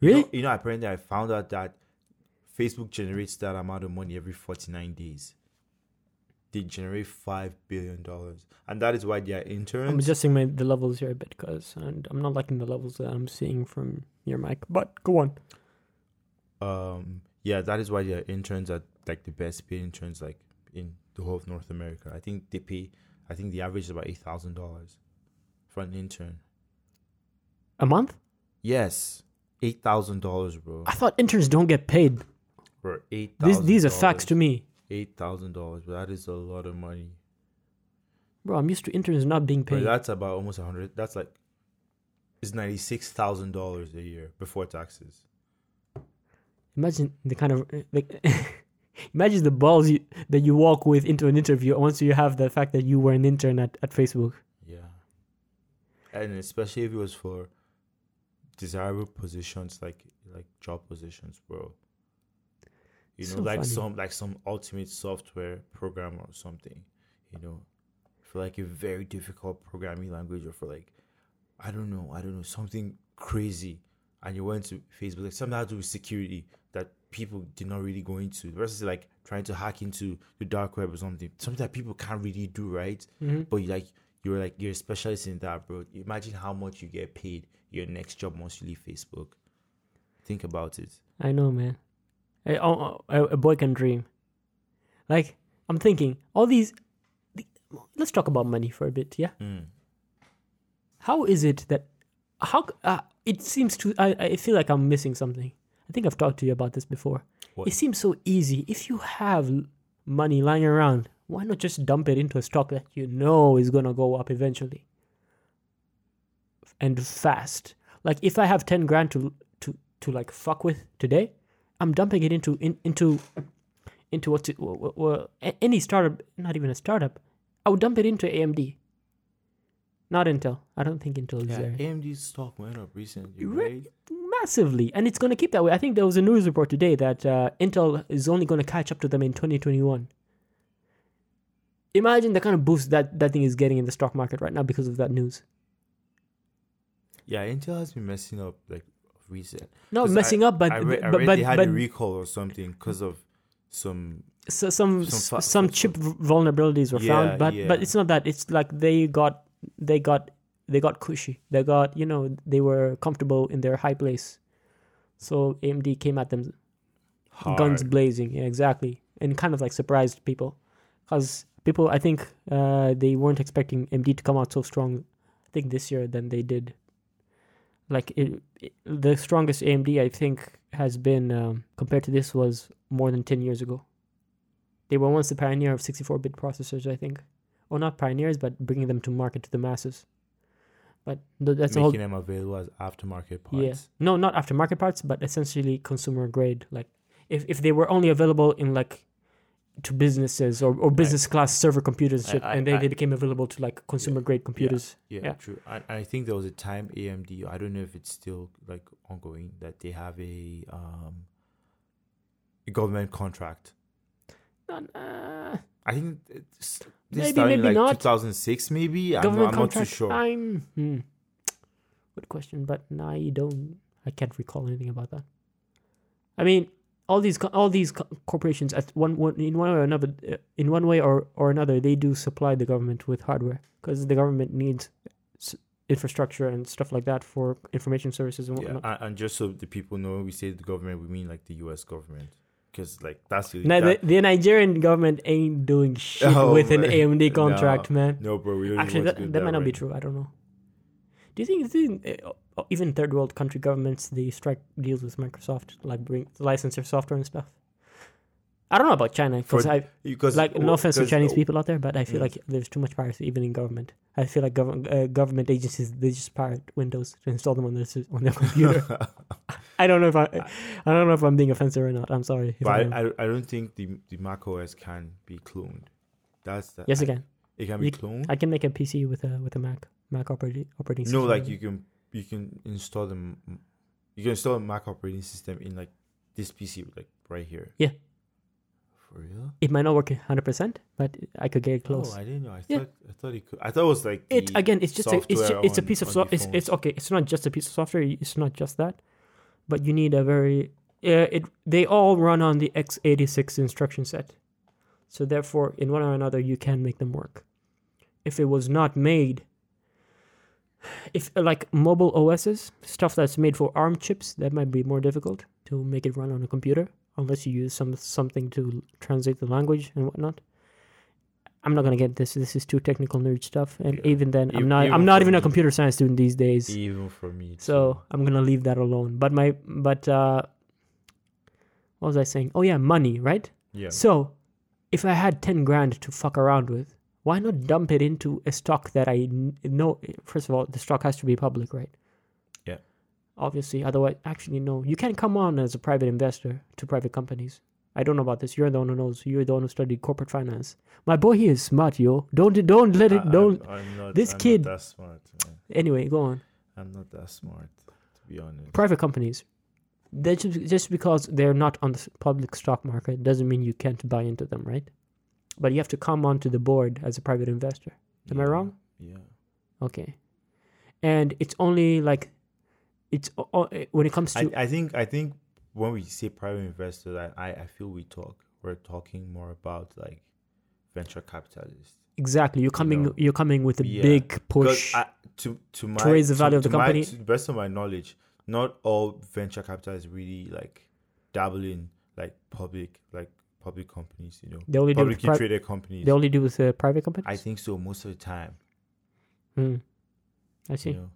Really? You know, you know, apparently I found out that Facebook generates that amount of money every forty nine days. They generate five billion dollars, and that is why their interns I'm adjusting my the levels here a bit because and I'm not liking the levels that I'm seeing from your mic. But go on. um yeah that is why their interns are like the best paid interns like in the whole of north america i think they pay i think the average is about eight thousand dollars for an intern A month? yes eight thousand dollars bro I thought interns don't get paid. for eight These these are facts to me, eight thousand dollars but that is a lot of money bro. I'm used to interns not being but paid. that's about almost a hundred that's like it's ninety six thousand dollars a year before taxes Imagine the kind of like. [laughs] imagine the balls you, that you walk with into an interview once you have the fact that you were an intern at, at Facebook. Yeah. And especially if it was for desirable positions like like job positions, bro. You know, So like funny. some like some ultimate software program or something, you know. For like a very difficult programming language or for like I don't know, I don't know, something crazy. And you went to Facebook, like something that to do with security that people did not really go into. Versus like trying to hack into the dark web or something. Something that people can't really do, right? Mm-hmm. but you like you're like you're a specialist in that, bro. Imagine how much you get paid your next job once you leave Facebook. Think about it. I know, man. A, a boy can dream. Like I'm thinking, all these. the- Let's talk about money for a bit, yeah. Mm. How is it that how uh, it seems to I, I feel like I'm missing something. I think I've talked to you about this before. What? It seems so easy. If you have money lying around, why not just dump it into a stock that you know is gonna go up eventually and fast? Like if I have ten grand to to to like fuck with today, I'm dumping it into in, into into what to, wh- wh- wh- any startup, not even a startup. I would dump it into AMD, not Intel. I don't think Intel is Yeah, there AMD's stock went up recently, right? massively, and it's going to keep that way. I think there was a news report today that uh, Intel is only going to catch up to them in 2021. Imagine the kind of boost that that thing is getting in the stock market right now because of that news. Yeah, Intel has been messing up like recent. Not messing up, but I read, I but but, they had but a recall or something because of some. so some some fa- some chip vulnerabilities were Yeah, found, but but it's not that. It's like they got they got they got cushy. They got you know they were comfortable in their high place. So AMD came at them Hard. guns blazing yeah exactly and kind of like surprised people because people i think uh they weren't expecting md to come out so strong i think this year than they did like it, it- the strongest amd i think has been um, compared to this was more than 10 years ago they were once the pioneer of 64-bit processors i think or not pioneers but bringing them to market to the masses but th- that's a whole making them available as aftermarket parts. yeah. No, not aftermarket parts, but essentially consumer grade. Like if, if they were only available in like to businesses or, or business class server computers and I- I- and then I- they became available to like consumer grade computers. Yeah, Yeah. true. And and I think there was a time AMD. I don't know if it's still like ongoing that they have a um a government contract. Uh, I think it's Maybe, started maybe like not. 2006, maybe. I'm, government not, I'm not too contract. sure. I'm hmm. good question, but I don't. I can't recall anything about that. I mean, all these all these corporations at one, one in one way or another, uh, in one way or or another, they do supply the government with hardware because the government needs infrastructure and stuff like that for information services and whatnot. and, and just so the people know, we say the government, we mean like the U.S. government, because like that's the, Now, the, that, the Nigerian government ain't doing shit [laughs] Oh, with an. AMD contract, man. no, bro. We don't Actually, to that, that might that not be true. I don't know. Do you think, do you think uh, even third world country governments they strike deals with Microsoft, like bring license their software and stuff? I don't know about China because I Because like no offense to Chinese people out there, but I feel Mm. like there's too much piracy even in government. I feel like government uh, government agencies they just pirate Windows to install them on their on their [laughs] computer. I don't know if I I don't know if I'm being offensive or not. I'm sorry. but I I. I, don't think the the Mac OS can be cloned. That's the yes, I- again, It can be You- cloned. I can make a PC with a with a Mac Mac operating operating no, system. like you can you can install them. You can install a Mac operating system in like this PC, like right here. Yeah. For real? It might not work 100, percent but I could get close. Oh, I didn't know. I Yeah. thought I thought it could. I thought it was like it again it's just a, it's software it's a piece of on so, the it's it's okay it's not just a piece of software it's not just that but you need a very uh, it they all run on the x86 instruction set so therefore in one or another you can make them work if it was not made if like mobile OSs stuff that's made for ARM chips that might be more difficult to make it run on a computer unless you use some something to translate the language and whatnot. I'm not gonna get this. This is too technical nerd stuff, and Yeah. even then, I'm not. even I'm not even a computer science student these days, even for me. so. I'm gonna leave that alone. But my, but uh, what was I saying? Oh yeah, money, right? yeah, So, if I had 10 grand to fuck around with, why not dump it into a stock that I know? First of all, the stock has to be public, right? Yeah. Obviously, otherwise, actually, no. You can come on as a private investor to private companies. I don't know about this. You're the one who knows. You're the one who studied corporate finance. My boy here is smart, yo. Don't don't let it. Don't. I'm, I'm not, this I'm kid- Not that smart. man. Anyway, go on. I'm not that smart, to be honest. Private companies. Just, just because they're not on the public stock market doesn't mean you can't buy into them, right? But you have to come onto the board as a private investor. Am I wrong? Yeah. Okay. And it's only like it's o- eh, when it comes to I, I think I think when we say private investors, I, I, feel we talk we're talking more about like venture capitalists. exactly you're coming know, you're coming with a yeah. big push. I, to to my raise the value of the to my- company. to the best of my knowledge, not all venture capitalists really like dabble in like public like public companies. You know, they only do with publicly pri- traded companies. they only do with uh, private companies. I think so most of the time. Hmm. I see. You know?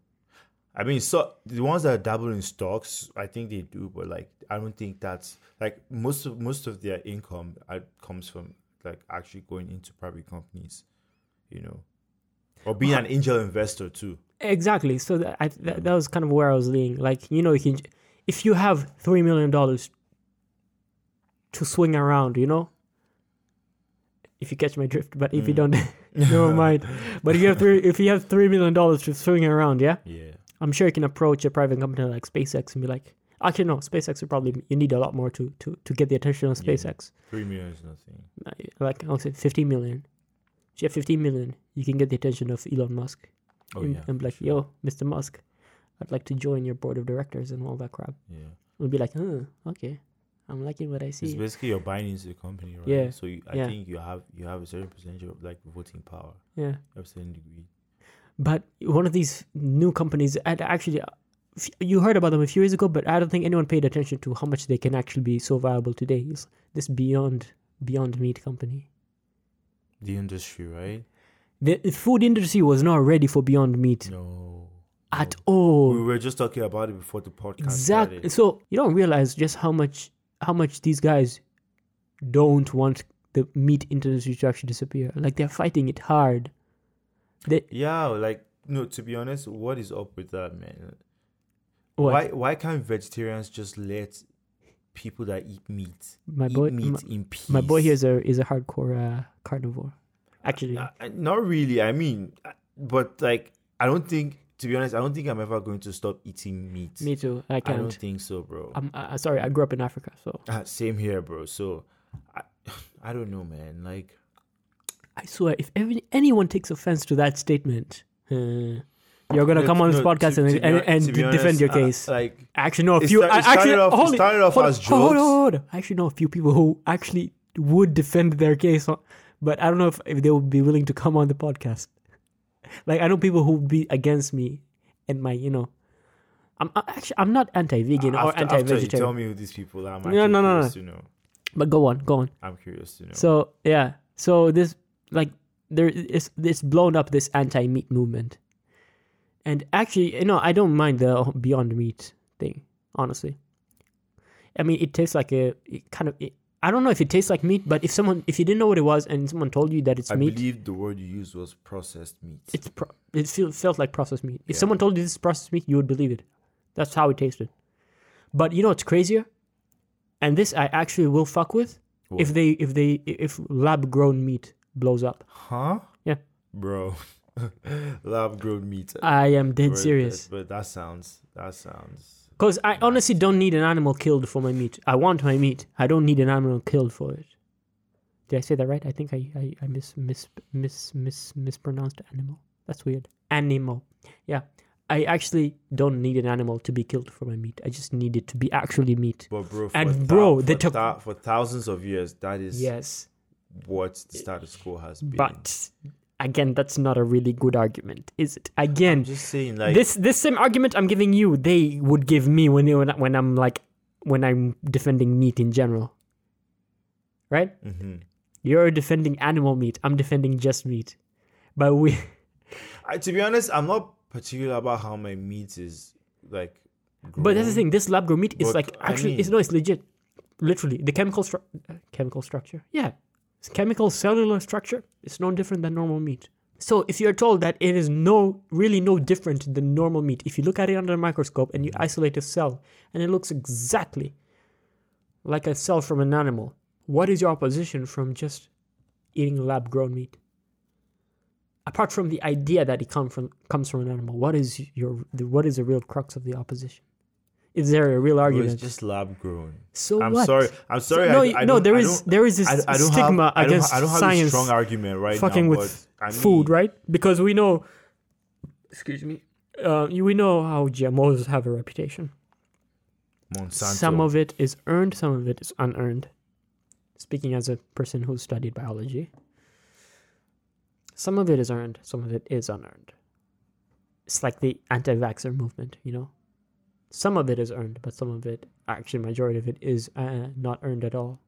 I mean, so the ones that dabble in stocks, I think they do, but like, I don't think that's like most of most of their income uh, comes from like actually going into private companies, you know, or being an angel investor too. Exactly. So that, I, that, that was kind of where I was leaning. Like, you know, you can, if you have $3 million to swing around, you know, if you catch my drift, but if you Mm. don't, [laughs] never mind. But if you have three, if you have $3 million to swing around, yeah, Yeah, I'm sure you can approach a private company like SpaceX and be like, actually, no, SpaceX would probably, you need a lot more to, to, to get the attention of Yeah. SpaceX. three million is nothing. Like, I'll say 15 million. If you have 15 million, you can get the attention of Elon Musk. Oh and, yeah, and be like, sure. yo, Mr. Musk, I'd like to join your board of directors and all that crap. yeah. We'll be like, huh, okay, I'm liking what I see. It's basically you're buying into the company, right? Yeah, So you, I yeah. think you have you have a certain percentage of like voting power, Yeah, a certain degree. but one of these new companies, and actually, uh, you heard about them a few years ago, but I don't think anyone paid attention to how much they can actually be so viable today. Is this Beyond Beyond Meat company? The industry, right? The the food industry was not ready for Beyond Meat No. at all. We were just talking about it before the podcast Exactly. started. So you don't realize just how much how much these guys don't want the meat industry to actually disappear. Like they're fighting it hard. They Yeah, like no. To be honest, what is up with that, man? what? Why why can't vegetarians just let people that eat meat my eat boy, meat my, in peace? my boy here is a is a hardcore uh, carnivore. Actually, not really. I mean, but like, I don't think. To be honest, I don't think I'm ever going to stop eating meat. me too. I can't. I don't think so, bro. I'm uh, sorry. I grew up in Africa, so Uh, same here, bro. So, I, [sighs] I don't know, man. Like, I swear, if every, anyone takes offense to that statement, uh, you're gonna no, come on this no, podcast to- and to and, and be defend honest, your uh, case. like, I actually know a few. start- I it started actually, off- hold started off hold as hold jokes. hold it. I actually know a few people who actually would defend their case, on- but I don't know if, if they would be willing to come on the podcast. Like I know people who be against me and my, you know, I'm I- actually I'm not anti-vegan or after, you tell anti-vegetarian. me who these people are, I'm No, no, no, no. to know. But go on, go on. I'm curious to know. So yeah, so this like there is this blown up this anti-meat movement, and actually, you know, I don't mind the Beyond Meat thing. Honestly, I mean, it tastes like a it kind of. It, I don't know if it tastes like meat, but if someone if you didn't know what it was and someone told you that it's I meat, I believe the word you used was processed meat. it's pro- it feel, felt like processed meat. If Yeah. someone told you this is processed meat, you would believe it. That's how it tasted. But you know what's crazier? And this I actually will fuck with if they if they if lab grown meat blows up. huh? Yeah. bro. [laughs] Lab grown meat. I am dead serious. But, but that sounds that sounds. Because I honestly don't need an animal killed for my meat. I want my meat. I don't need an animal killed for it. Did I say that right? I think I I, I mis, mis mis mis mispronounced animal. That's weird. Animal. Yeah. I actually don't need an animal to be killed for my meat. I just need it to be actually meat. But bro, for And bro, they for for thousands of years. That is Yes. what the status quo has been. But again, that's not a really good argument, is it? I'm Again, just saying, like this this same argument I'm giving you, they would give me when when I- when I'm like when I'm defending meat in general. Right? mhm. You're defending animal meat. I'm defending just meat. But we [laughs] I, to be honest, I'm not particular about how my meat is like. but that's the thing. This lab grown meat is But, like I actually it's mean- no, it's legit. Literally, the chemical stru- uh, chemical structure. Yeah, it's chemical cellular structure. is no different than normal meat. So if you're told that it is no really no different than normal meat, if you look at it under a microscope and you isolate a cell and it looks exactly like a cell from an animal, what is your opposition from just eating lab grown meat? Apart from the idea that it come from comes from an animal, what is your the, what is the real crux of the opposition? Is there a real Bro, argument? it's just lab grown. so I'm what? sorry. I'm So- sorry. no, I, I no, don't- there I is don't- there is this I, I don't stigma have, I don't, against I don't have science a strong argument right fucking now. with but I food, mean, right? Because we know, excuse me, uh, we know how GMOs have a reputation. Monsanto. Some of it is earned, some of it is unearned. Speaking as a person who studied biology, some of it is earned, some of it is unearned. It's like the anti-vaxxer movement, you know. Some of it is earned, but some of it, actually, majority of it is uh, not earned at all.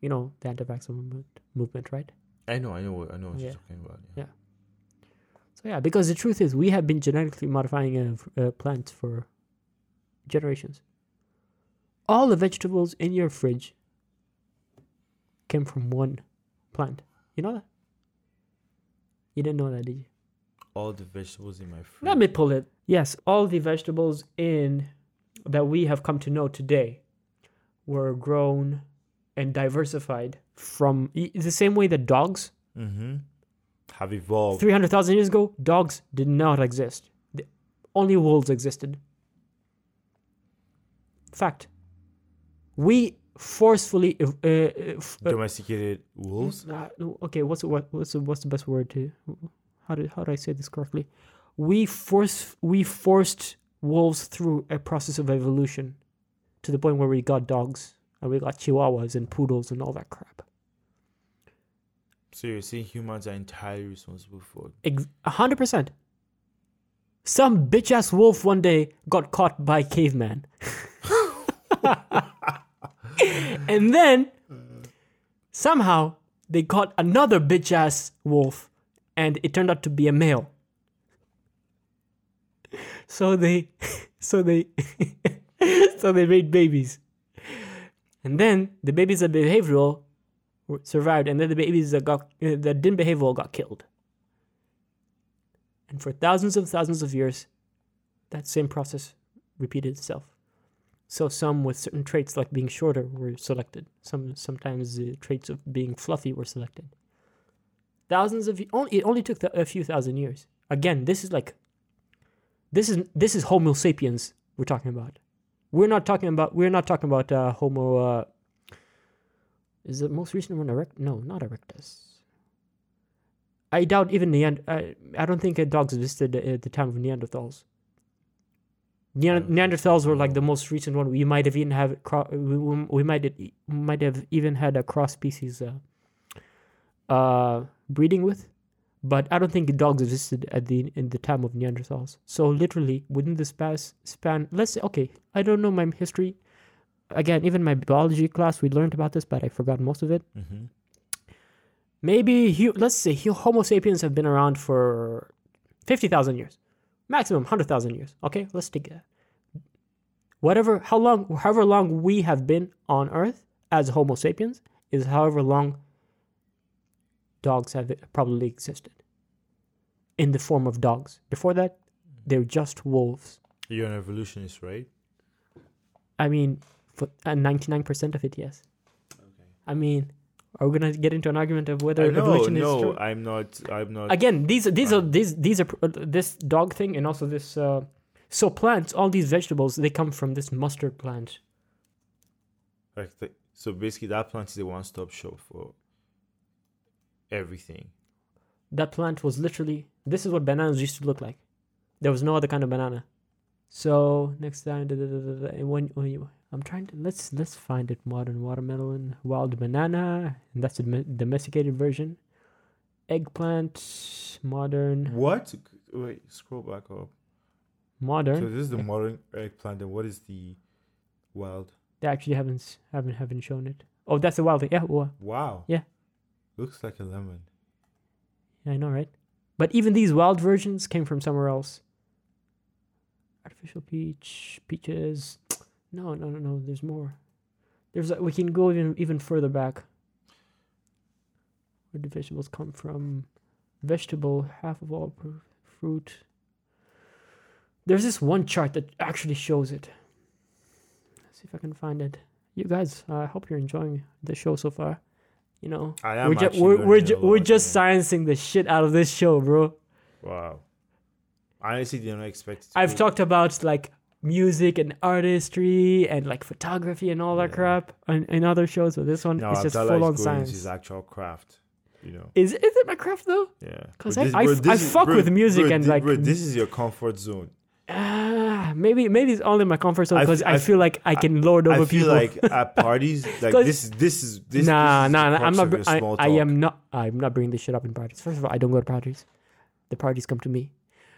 You know the anti-vaxxer movement, movement, right? I know. I know. what- I know what Yeah. you're talking about. Yeah. Yeah. So yeah, because the truth is, we have been genetically modifying uh, f- uh, plants for generations. All the vegetables in your fridge came from one plant. You know that? You didn't know that, did you? All the vegetables in my fridge. Let me pull it. Yes, all the vegetables in that we have come to know today were grown and diversified from the same way that dogs Mm-hmm. Have evolved. 300,000 years ago, dogs did not exist. The- only wolves existed. Fact. We forcefully. Uh, uh, f- Domesticated wolves. uh, okay, what's what, what's the, what's the best word to? How do how do I say this correctly? We force we forced wolves through a process of evolution, to the point where we got dogs and we got chihuahuas and poodles and all that crap. So you're saying humans are entirely responsible for A hundred percent. Some bitch ass wolf one day got caught by caveman. [laughs] [laughs] and then mm. somehow they caught another bitch ass wolf and it turned out to be a male. So they [laughs] so they [laughs] so they made babies. And then the babies that behavioral survived and then the babies that got uh, that didn't behave well got killed. And for thousands of thousands of years, that same process repeated itself. So some with certain traits like being shorter were selected. Some sometimes the traits of being fluffy were selected. Thousands of only it only took a few thousand years. Again, this is like this is this is Homo sapiens we're talking about. We're not talking about we're not talking about uh, Homo. Uh, is the most recent one erect? No, not erectus. I doubt even Neand- I, I don't think dogs existed at the time of Neanderthals. Nean- don't think Neanderthals were like the most recent one. We might have even have we we might have, might have even had a cross species uh, uh, breeding with, but I don't think dogs existed at the in the time of Neanderthals. So literally within the spas, span, let's say okay, I don't know my history. Again, even my biology class, we learned about this, but I forgot most of it Mm-hmm. maybe hu- let's say homo sapiens have been around for 50,000 years maximum 100,000 years okay let's take that whatever how long however long we have been on earth as homo sapiens is however long dogs have probably existed in the form of dogs before that they're just wolves You're an evolutionist, right? i mean for uh, 99% of it yes Okay. i mean are we going to get into an argument of whether know, evolution is no, true I'm not. I'm not. again these these are these these are uh, this dog thing and also this uh so plants all these vegetables they come from this mustard plant like the, so basically, that plant is a one-stop shop for everything. that plant was literally this is what bananas used to look like there was no other kind of banana so next time da, da, da, da, when, when you i'm trying to let's let's find it modern watermelon wild banana and that's the domesticated version eggplant modern What? Wait, scroll back up. modern So this is the modern eggplant, and what is the wild? they actually haven't haven't haven't shown it oh that's the wild yeah Wow. Yeah. Looks like a lemon. I know, right? But even these wild versions came from somewhere else. Artificial peach, peaches. No, no, no, no. There's more. There's we can go even even further back. Where do vegetables come from? Vegetable, half of all fruit. There's this one chart that actually shows it. Let's see if I can find it. You guys, I hope you're enjoying the show so far. You know, I am. we're, ju- we're, we're, ju- we're just sciencing the shit out of this show, bro. Wow. I honestly did not expect. I've go- talked about like music and artistry and like photography and all that Yeah. crap in, in other shows, but this one No, is just full on is science. his actual craft. You know. Is is it my craft though? Yeah. 'Cause But I- this- I bro, f- this I fuck bro, with music bro, and, like, this is your comfort zone. [sighs] Ah, maybe maybe it's only my comfort zone because I, feel like I can lord over people. I feel people. like at [laughs] parties, like this, this is this. nah, this is nah, nah. I'm not. I, I am not. I'm not bringing this shit up in parties. First of all, I don't go to parties. The parties come to me.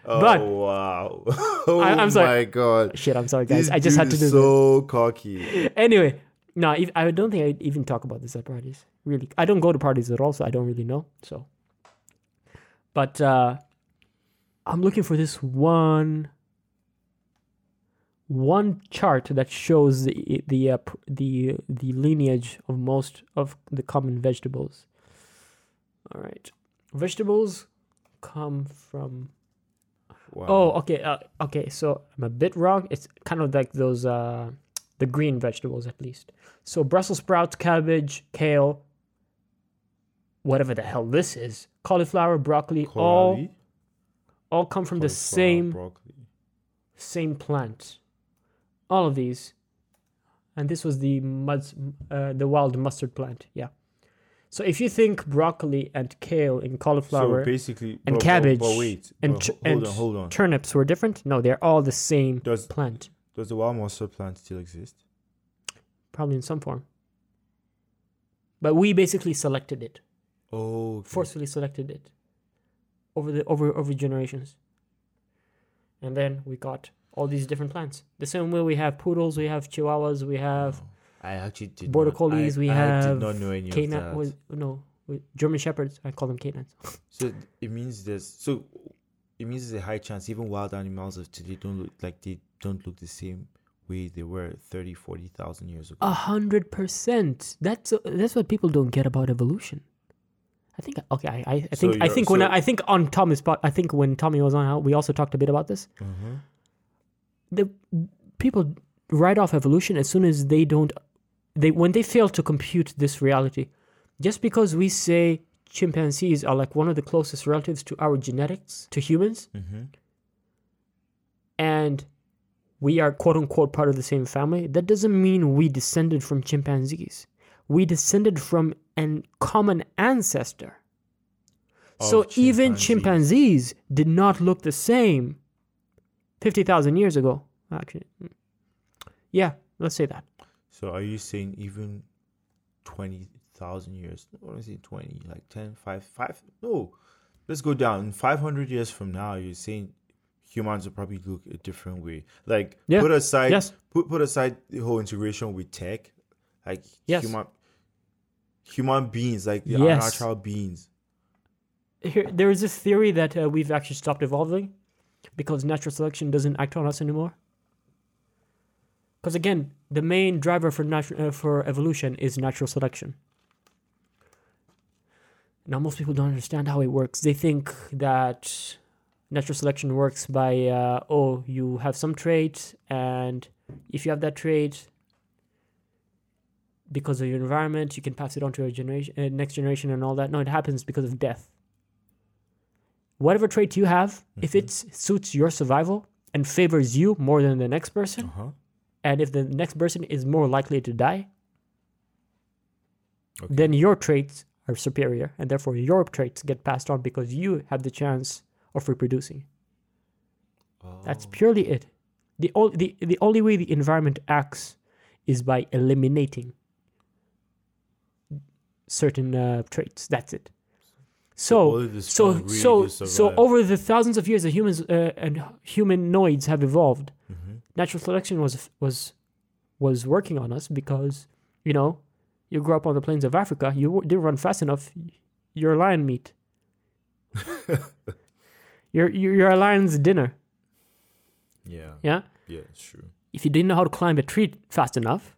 Oh but- wow! oh [laughs] I- I'm sorry. my god! Shit, I'm sorry, guys. This I just had to do so cocky. Anyway, no, if, I don't think I even talk about this at parties. Really, I don't go to parties at all, so I don't really know. So, but uh I'm looking for this one one chart that shows the the uh, the the lineage of most of the common vegetables. All right, vegetables come from. Wow. Oh, okay, uh, okay. So I'm a bit wrong. It's kind of like those uh, the green vegetables at least. So Brussels sprouts, cabbage, kale, whatever the hell this is, cauliflower, broccoli, all all come from the same broccoli. same plant. All of these, and this was the muds, uh, the wild mustard plant. Yeah. So if you think broccoli and kale and cauliflower So basically, and but- cabbage But wait, and but hold and on, hold on. turnips were different, no, they're all the same Does plant, does the wild mustard plant still exist? probably in some form. But we basically selected it, Oh, okay. forcefully selected it over the over over generations. And then we got all these different plants. The same way we have poodles, we have chihuahuas, we have I actually did. Border not, collies, I, we I have did not know any canine. Was, no, with German shepherds. I call them canines. [laughs] So it means there's so it means there's a high chance even wild animals of today don't look like they don't look the same way they were 30, 40,000 years ago. A hundred percent. That's that's what people don't get about evolution. I think okay. I I, I So think I think when I, I think on Tommy's spot. I think when Tommy was on, we also talked a bit about this. Mhm. The people write off evolution as soon as they don't. They when they fail to compute this reality, just because we say chimpanzees are like one of the closest relatives to our genetics to humans, Mhm. and we are quote unquote part of the same family, that doesn't mean we descended from chimpanzees. We descended from a common ancestor. so Of even chimpanzees. chimpanzees did not look the same 50,000 years ago. Actually, yeah, let's say that. So are you saying even 20,000 years? What do I say 20? Like 10, 5, 5? No. Let's go down. 500 years from now, you're saying humans will probably look a different way. Like Yeah. put aside Yes. put put aside the whole integration with tech, like Yes. human human beings, like the Yes. natural beings. Here, there is this theory that uh, we've actually stopped evolving because natural selection doesn't act on us anymore. Because again, the main driver for natu- uh, for evolution is natural selection. Now, most people don't understand how it works. They think that natural selection works by uh, oh, you have some trait, and if you have that trait, because of your environment, you can pass it on to your generation, uh, next generation, and all that. No, it happens because of death. Whatever trait you have, if it suits your survival and favors you more than the next person, Uh-huh. and if the next person is more likely to die, Okay. then your traits are superior, and therefore your traits get passed on because you have the chance of reproducing. That's Oh. purely it. The, o- the, the only way the environment acts is by eliminating certain uh, traits. That's it. So, so, really so, so over the thousands of years that humans uh, and humanoids have evolved, Mhm. natural selection was was was working on us because you know you grew up on the plains of Africa, you didn't run fast enough, you're lion meat. [laughs] you're you're you're a lion's dinner. Yeah. Yeah. Yeah, it's true. If you didn't know how to climb a tree fast enough,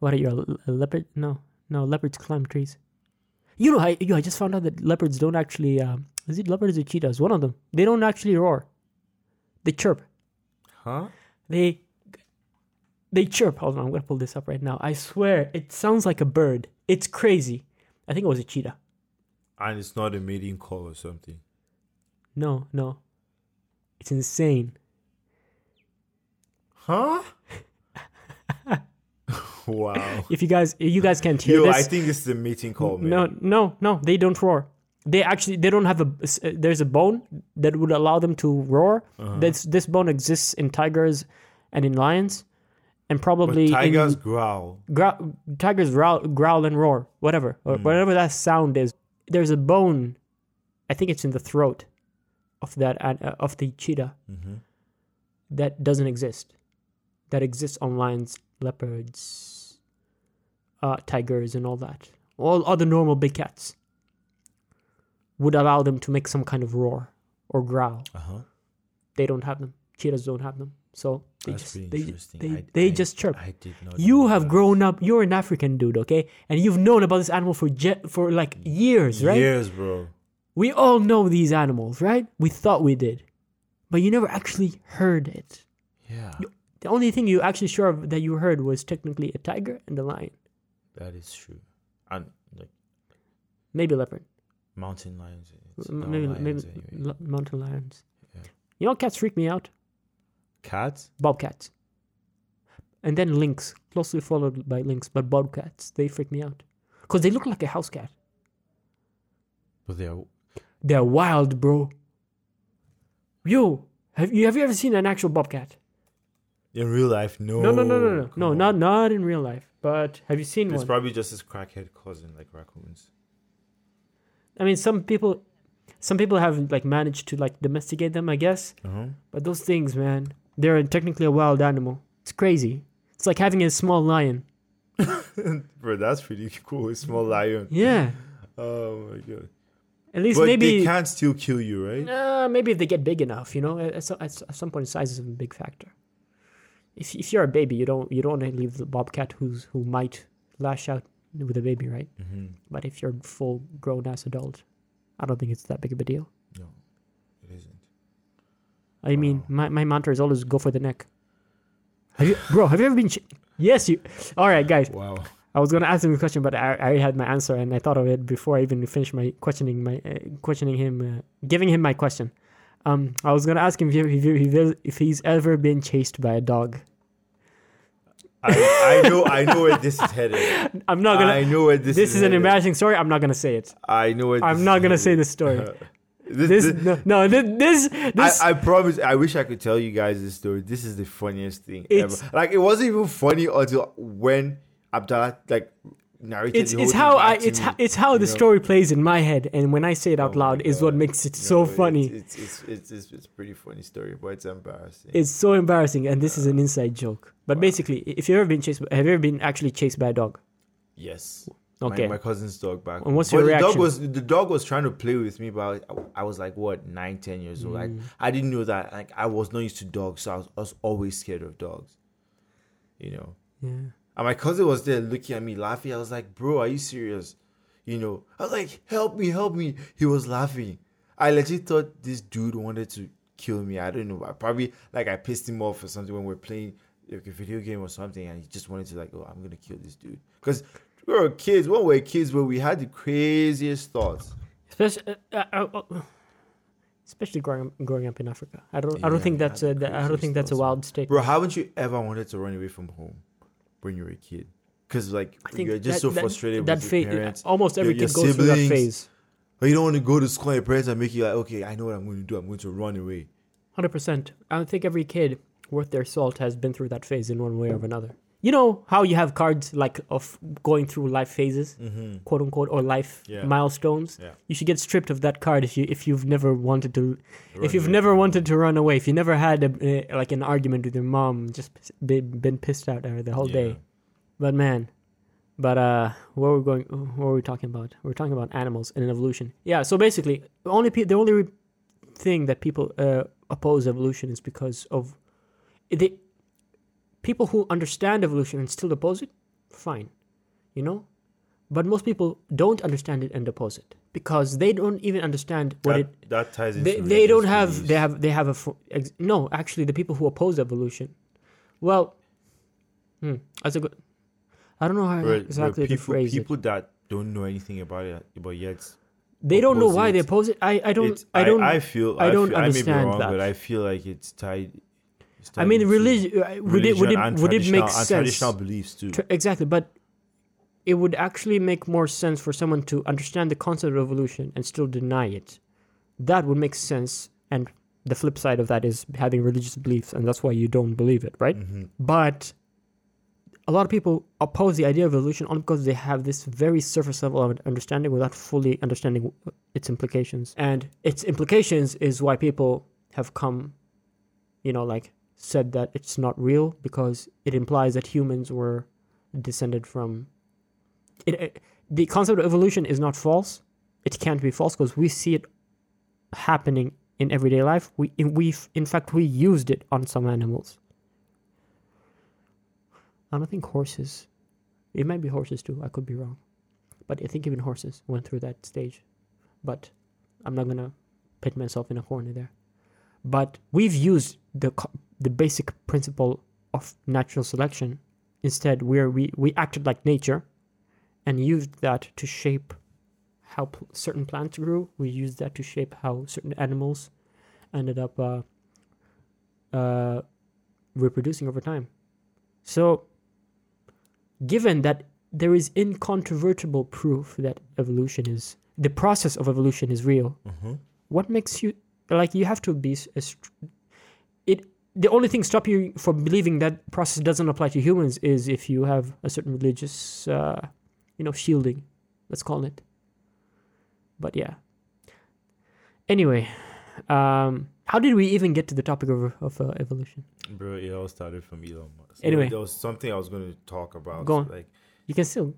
what are you a leopard? No, no, leopards climb trees. You know, I you, I just found out that leopards don't actually. Um, is it leopards or cheetahs? One of them. They don't actually roar. They chirp. Huh? They they chirp. Hold on, I'm gonna pull this up right now. I swear, it sounds like a bird. It's crazy. I think it was a cheetah. And it's not a mating call or something. No, no, it's insane. Huh? [laughs] wow. If you guys, you guys can't hear Yo, this. I think this is a meeting call, man. No, no, no. They don't roar. They actually they don't have a. uh, There's a bone that would allow them to roar. Uh-huh. This this bone exists in tigers and in lions, and But probably tigers in growl. tigers growl, growl and roar, whatever, or Hmm. whatever that sound is. There's a bone, I think it's in the throat of that uh, of the cheetah Mm-hmm. that doesn't exist. That exists on lions, leopards, uh, tigers, and all that. All other normal big cats would allow them to make some kind of roar or growl. Uh huh. They don't have them. Cheetahs don't have them. So they That's just they, they, I- they I- just chirp. I did not. You have that. grown up. You're an African dude, okay, and you've known about this animal for je- for like years, right? Years, bro. We all know these animals, right? We thought we did, but you never actually heard it. Yeah, The only thing you actually sure of that you heard was technically a tiger and a lion, that is true. And like maybe leopard, mountain lions. Maybe lions maybe anyway. l- mountain lions. Yeah. You know, cats freak me out. Cats. Bobcats, and then lynx, closely followed by lynx, but bobcats they freak me out because they look like a house cat. But they're They're wild, bro. Yo, have you have you ever seen an actual bobcat? in real life. No. No, no, no, no, no, no, not not in real life. But have you seen It's one? probably just his crackhead cousin, like raccoons. I mean, some people, some people have like managed to like domesticate them, I guess. Uh-huh. But those things, man, they're technically a wild animal. It's crazy. It's like having a small lion. [laughs] Bro, that's pretty cool. A small lion. Yeah, Oh my god. at least But maybe. they can't still kill you, right? Uh, maybe if they get big enough, you know. At, at, so- at s- at some point, size is a big factor. If if you're a baby, you don't you don't want to leave the bobcat who's who might lash out with a baby, right? Mm-hmm. But if you're full grown ass adult, I don't think it's that big of a deal. No, it isn't. I mean, my, my mantra is always go for the neck. Have you, bro? Have you ever been? Ch- yes, you. All right, guys. Wow. I was gonna ask him a question, but I, had my answer, and I thought of it before I even finished my questioning my uh, questioning him, uh, giving him my question. Um, I was gonna ask him if, he, if, if he's ever been chased by a dog. I, I know I know where this is headed. [laughs] I'm not gonna. I know where this, this is is an embarrassing story. I'm not gonna say it. I know this I'm not gonna say headed. the story. [laughs] this, This this- no no this this, this I, I promise. I wish I could tell you guys this story. This is the funniest thing ever. Like it wasn't even funny until when Abdallah like narrated. it's it's how I it's how, it's how the know? story plays in my head, and when I say it out Oh loud, is what makes it No, so funny. It's it's, it's it's it's pretty funny story, but it's embarrassing. It's so embarrassing, and this is an inside joke. But basically, if you've ever been chased, have you ever been actually chased by a dog? yes. Okay. My, my cousin's dog back. And what's But your the dog was the dog was trying to play with me, but I, I was like what nine, ten years old. Mm. I I didn't know that. Like I was not used to dogs, so I was, I was always scared of dogs. You know. yeah. And my cousin was there looking at me laughing. I was like, bro, are you serious? You know, I was like, help me, help me. He was laughing. I legit thought this dude wanted to kill me. I don't know. I probably like I pissed him off or something when we are playing like a video game or something, and he just wanted to like, oh, I'm gonna kill this dude. Because we were kids. When we were kids, but we had the craziest thoughts. Especially, uh, uh, uh, especially growing up, growing up in Africa. I don't I don't think that's a that- I don't think that's a wild state. Bro, haven't you ever wanted to run away from home when you were a kid? Because like you're just that- so that- frustrated that with your parents. Almost every your- kid your goes through that siblings. phase. Or you don't want to go to school your parents are making you like, okay, I know what I'm going to do. I'm going to run away. Hundred percent. I think every kid worth their salt has been through that phase in one way or another. You know how you have cards like of going through life phases, Mm-hmm. quote unquote, or life Yeah. milestones. Yeah. You should get stripped of that card if you if you've never wanted to Run if you've away never wanted to run away, if you never had a, uh, like an argument with your mom, just been, pissed out at her the whole Yeah. day. But man, but uh, what we're going, what were we talking about? We're talking about animals and evolution. Yeah. So basically, the only pe- the only re- thing that people uh, oppose evolution is because of the people who understand evolution and still oppose it. Fine, you know. But most people don't understand it and oppose it because they don't even understand what that, it that ties into they, they don't have beliefs. they have they have a ex- no actually the people who oppose evolution well hmm, that's a good i don't know how bro, exactly to people, phrase people it that don't know anything about it, but yet they don't know why they it. oppose it i i don't it's, i don't I, feel I I, don't feel, understand I may be wrong, that. but I feel like it's tied. I mean into religion would it would it and would it make sense? Traditional beliefs too. Tr- exactly but it would actually make more sense for someone to understand the concept of evolution and still deny it. That would make sense and the flip side of that is having religious beliefs and that's why you don't believe it right? Hmm But a lot of people oppose the idea of evolution only because they have this very surface level of understanding without fully understanding its implications. And its implications is why people have come, you know, like said that it's not real because it implies that humans were descended from. It, it- the concept of evolution is not false. It can't be false because we see it happening in everyday life. We in, we in fact we used it on some animals. I don't think horses. It might be horses too. I could be wrong, but I think even horses went through that stage. But I'm not gonna put myself in a corner there. But we've used the the basic principle of natural selection instead, where we we acted like nature, and used that to shape how pl- certain plants grew. We used that to shape how certain animals ended up uh, uh, reproducing over time. So, given that there is incontrovertible proof that evolution is the process of evolution is real, Mm-hmm. what makes you like you have to be a str- it the only thing stop you from believing that process doesn't apply to humans is if you have a certain religious uh, you know shielding let's call it but yeah anyway um how did we even get to the topic of, of uh, evolution Bro, it all started from Elon Musk. Anyway. there was something I was going to talk about. Go on. Like, you can still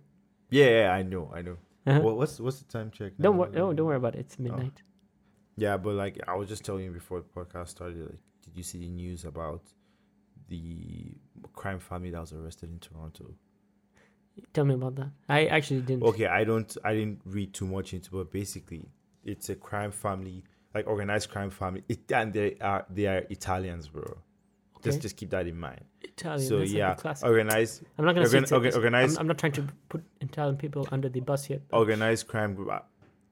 yeah, yeah, I know, I know. uh What, what's what's the time check? don't worry no, don't worry about it it's midnight Yeah, but like I was just telling you before the podcast started, like, did you see the news about the crime family that was arrested in Toronto? tell me about that i actually didn't Okay, I don't, I didn't read too much into, but basically, it's a crime family, like organized crime family, it, and they are they are Italians, bro. Okay. Just just keep that in mind. Italian, so like yeah, classic. organized I'm not gonna say organ- it's, organ- organized- I'm, I'm not trying to put Italian people under the bus yet. but- organized crime group. uh,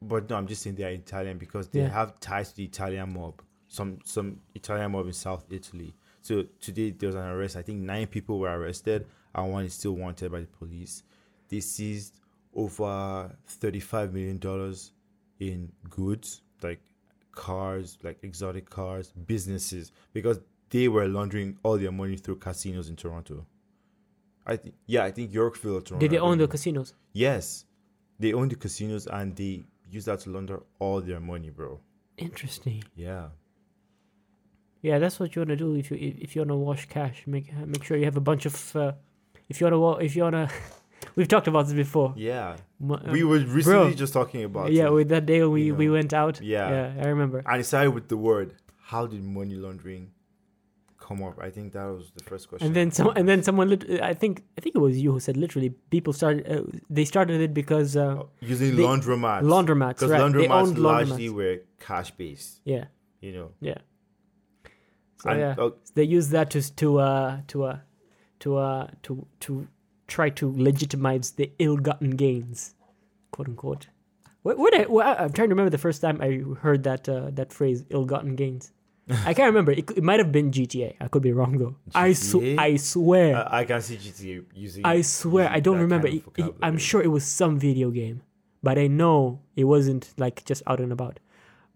But no, I'm just saying they are Italian because they Yeah. have ties to the Italian mob. Some some Italian mob in South Italy. So today there was an arrest. I think nine people were arrested, and one is still wanted by the police. They seized over thirty-five million dollars in goods like cars, like exotic cars, businesses, because they were laundering all their money through casinos in Toronto. I think yeah, I think Yorkville, Toronto. Did they own the casinos? Yes, they own the casinos and they use that to launder all their money, bro. Interesting. Yeah, Yeah, that's what you wanna do if you if you wanna wash cash. Make make sure you have a bunch of. Uh, if you wanna if you wanna, [laughs] we've talked about this before. yeah. Uh, we were recently bro. just talking about yeah, it, with that day we you we went out. Yeah. yeah, I remember. and it started with the word. How did money laundering come up? I think that was the first question. And then some, and then someone, lit- I think, I think it was you who said literally people started, uh, they started it because uh, Oh, using they- laundromats, laundromats, because right? they laundromats largely were cash based. Yeah, You know, yeah. So yeah, oh, they use that to to uh to uh to uh to to try to legitimize the ill-gotten gains, quote unquote. What, what I, I, I'm trying to remember the first time I heard that uh, that phrase "ill-gotten gains." [laughs] I can't remember. It, it might have been GTA. I could be wrong though. I sw- GTA? I swear. I, I can see GTA using. I swear, using I don't remember. kind of It- I'm sure it was some video game, but I know it wasn't like just out and about.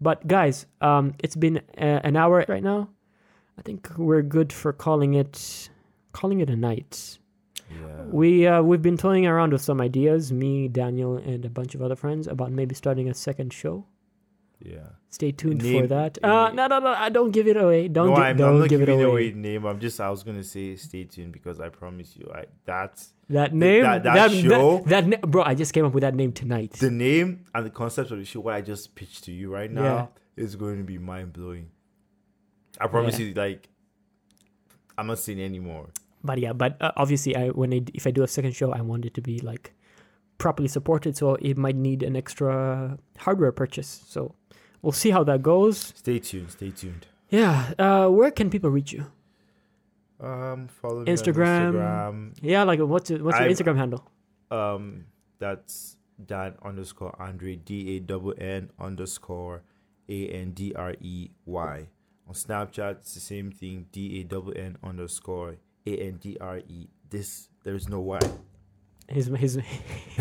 But guys, um, it's been uh, an hour right now. I think we're good for calling it calling it a night. Yeah. We uh, we've been toying around with some ideas, me, Daniel, and a bunch of other friends about maybe starting a second show. yeah. Stay tuned for that. Uh, no, no, no! I don't give it away. Don't no, gi- I'm, don't I'm not give it away. away name. I'm just. I was gonna say stay tuned because I promise you, I that's That name, that- that, that that, show- that, na- bro. I just came up with that name tonight. the name and the concept of the show. What I just pitched to you right now is going to be mind blowing. I promise Yeah. you. Like, I'm not saying anymore. but yeah, but uh, obviously, I when I if I do a second show, I want it to be like properly supported, so it might need an extra hardware purchase. So we'll see how that goes. Stay tuned. Stay tuned. Yeah, uh, where can people reach you? Um, follow me Instagram. Yeah, like what's your, what's your I'm- Instagram handle? Um, that's Dan underscore Andre D A N underscore A N D R E Y. On Snapchat, it's the same thing. D A double N underscore A N D R E. This there is no Y. His his [laughs]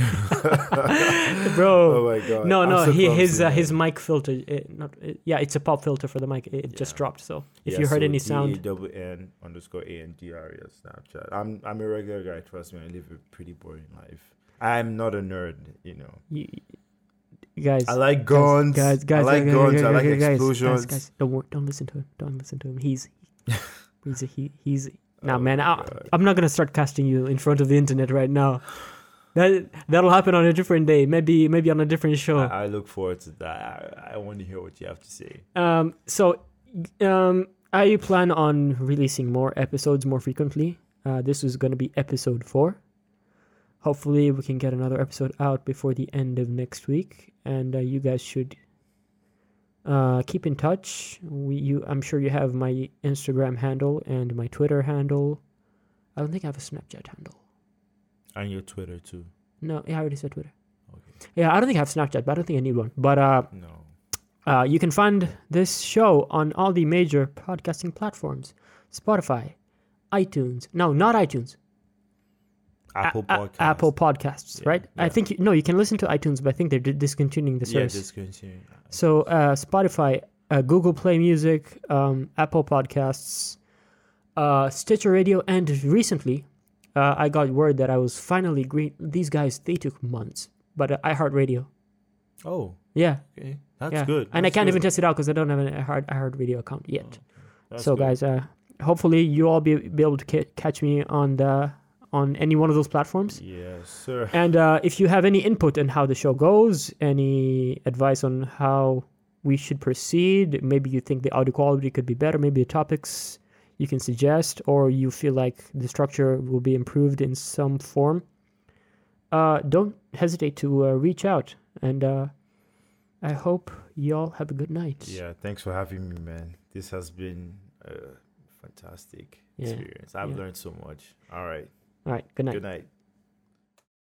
bro. Oh my god. no, no, so he, his uh, his mic filter. It, not it, yeah, it's a pop filter for the mic. It, it just dropped. So if Yeah, you heard so any sound, double N underscore A N D R E on Snapchat. I'm I'm a regular guy. Trust me, I live a pretty boring life. I'm not a nerd, you know. you guys, I like guns. guys, guys, I like guys, guns. guys, I like guys, guys, explosions. Guys, guys, don't don't listen to him. Don't listen to him. He's [laughs] he's a, he he's. Nah, Oh man, I, I'm not gonna start casting you in front of the internet right now. that that'll happen on a different day. Maybe maybe on a different show. I, I look forward to that. I, I want to hear what you have to say. Um, so, um, I plan on releasing more episodes more frequently. Uh, this is going to be episode four. Hopefully, we can get another episode out before the end of next week, and uh, you guys should uh, keep in touch. We, you, I'm sure you have my Instagram handle and my Twitter handle. I don't think I have a Snapchat handle. And your Twitter too. No, yeah, I already said Twitter. Okay. Yeah, I don't think I have Snapchat, but I don't think I need one. But uh, No. Uh, you can find this show on all the major podcasting platforms Spotify, iTunes. No, not iTunes. Apple a- Apple Podcasts, Yeah, right? I think, you, no, you can listen to iTunes, but I think they're di- discontinuing the service. Yeah, discontinue. so, uh, Spotify, uh, Google Play Music, um, Apple Podcasts, uh, Stitcher Radio, and recently, uh, I got word that I was finally green. These guys, they took months, but uh, iHeartRadio. Oh, Yeah, okay. That's yeah. good. And I can't good. even test it out because I don't have an iHeart, iHeartRadio account yet. That's so good. guys uh hopefully you all be, be able to ca- catch me on the on any one of those platforms Yes, sir. [laughs] and uh, if you have any input on how the show goes any advice on how we should proceed maybe you think the audio quality could be better maybe the topics you can suggest or you feel like the structure will be improved in some form uh, don't hesitate to uh, reach out and uh, i hope y'all have a good night Yeah, thanks for having me, man. This has been a fantastic Yeah, experience. I've yeah. learned so much. All right. All right good night Good night.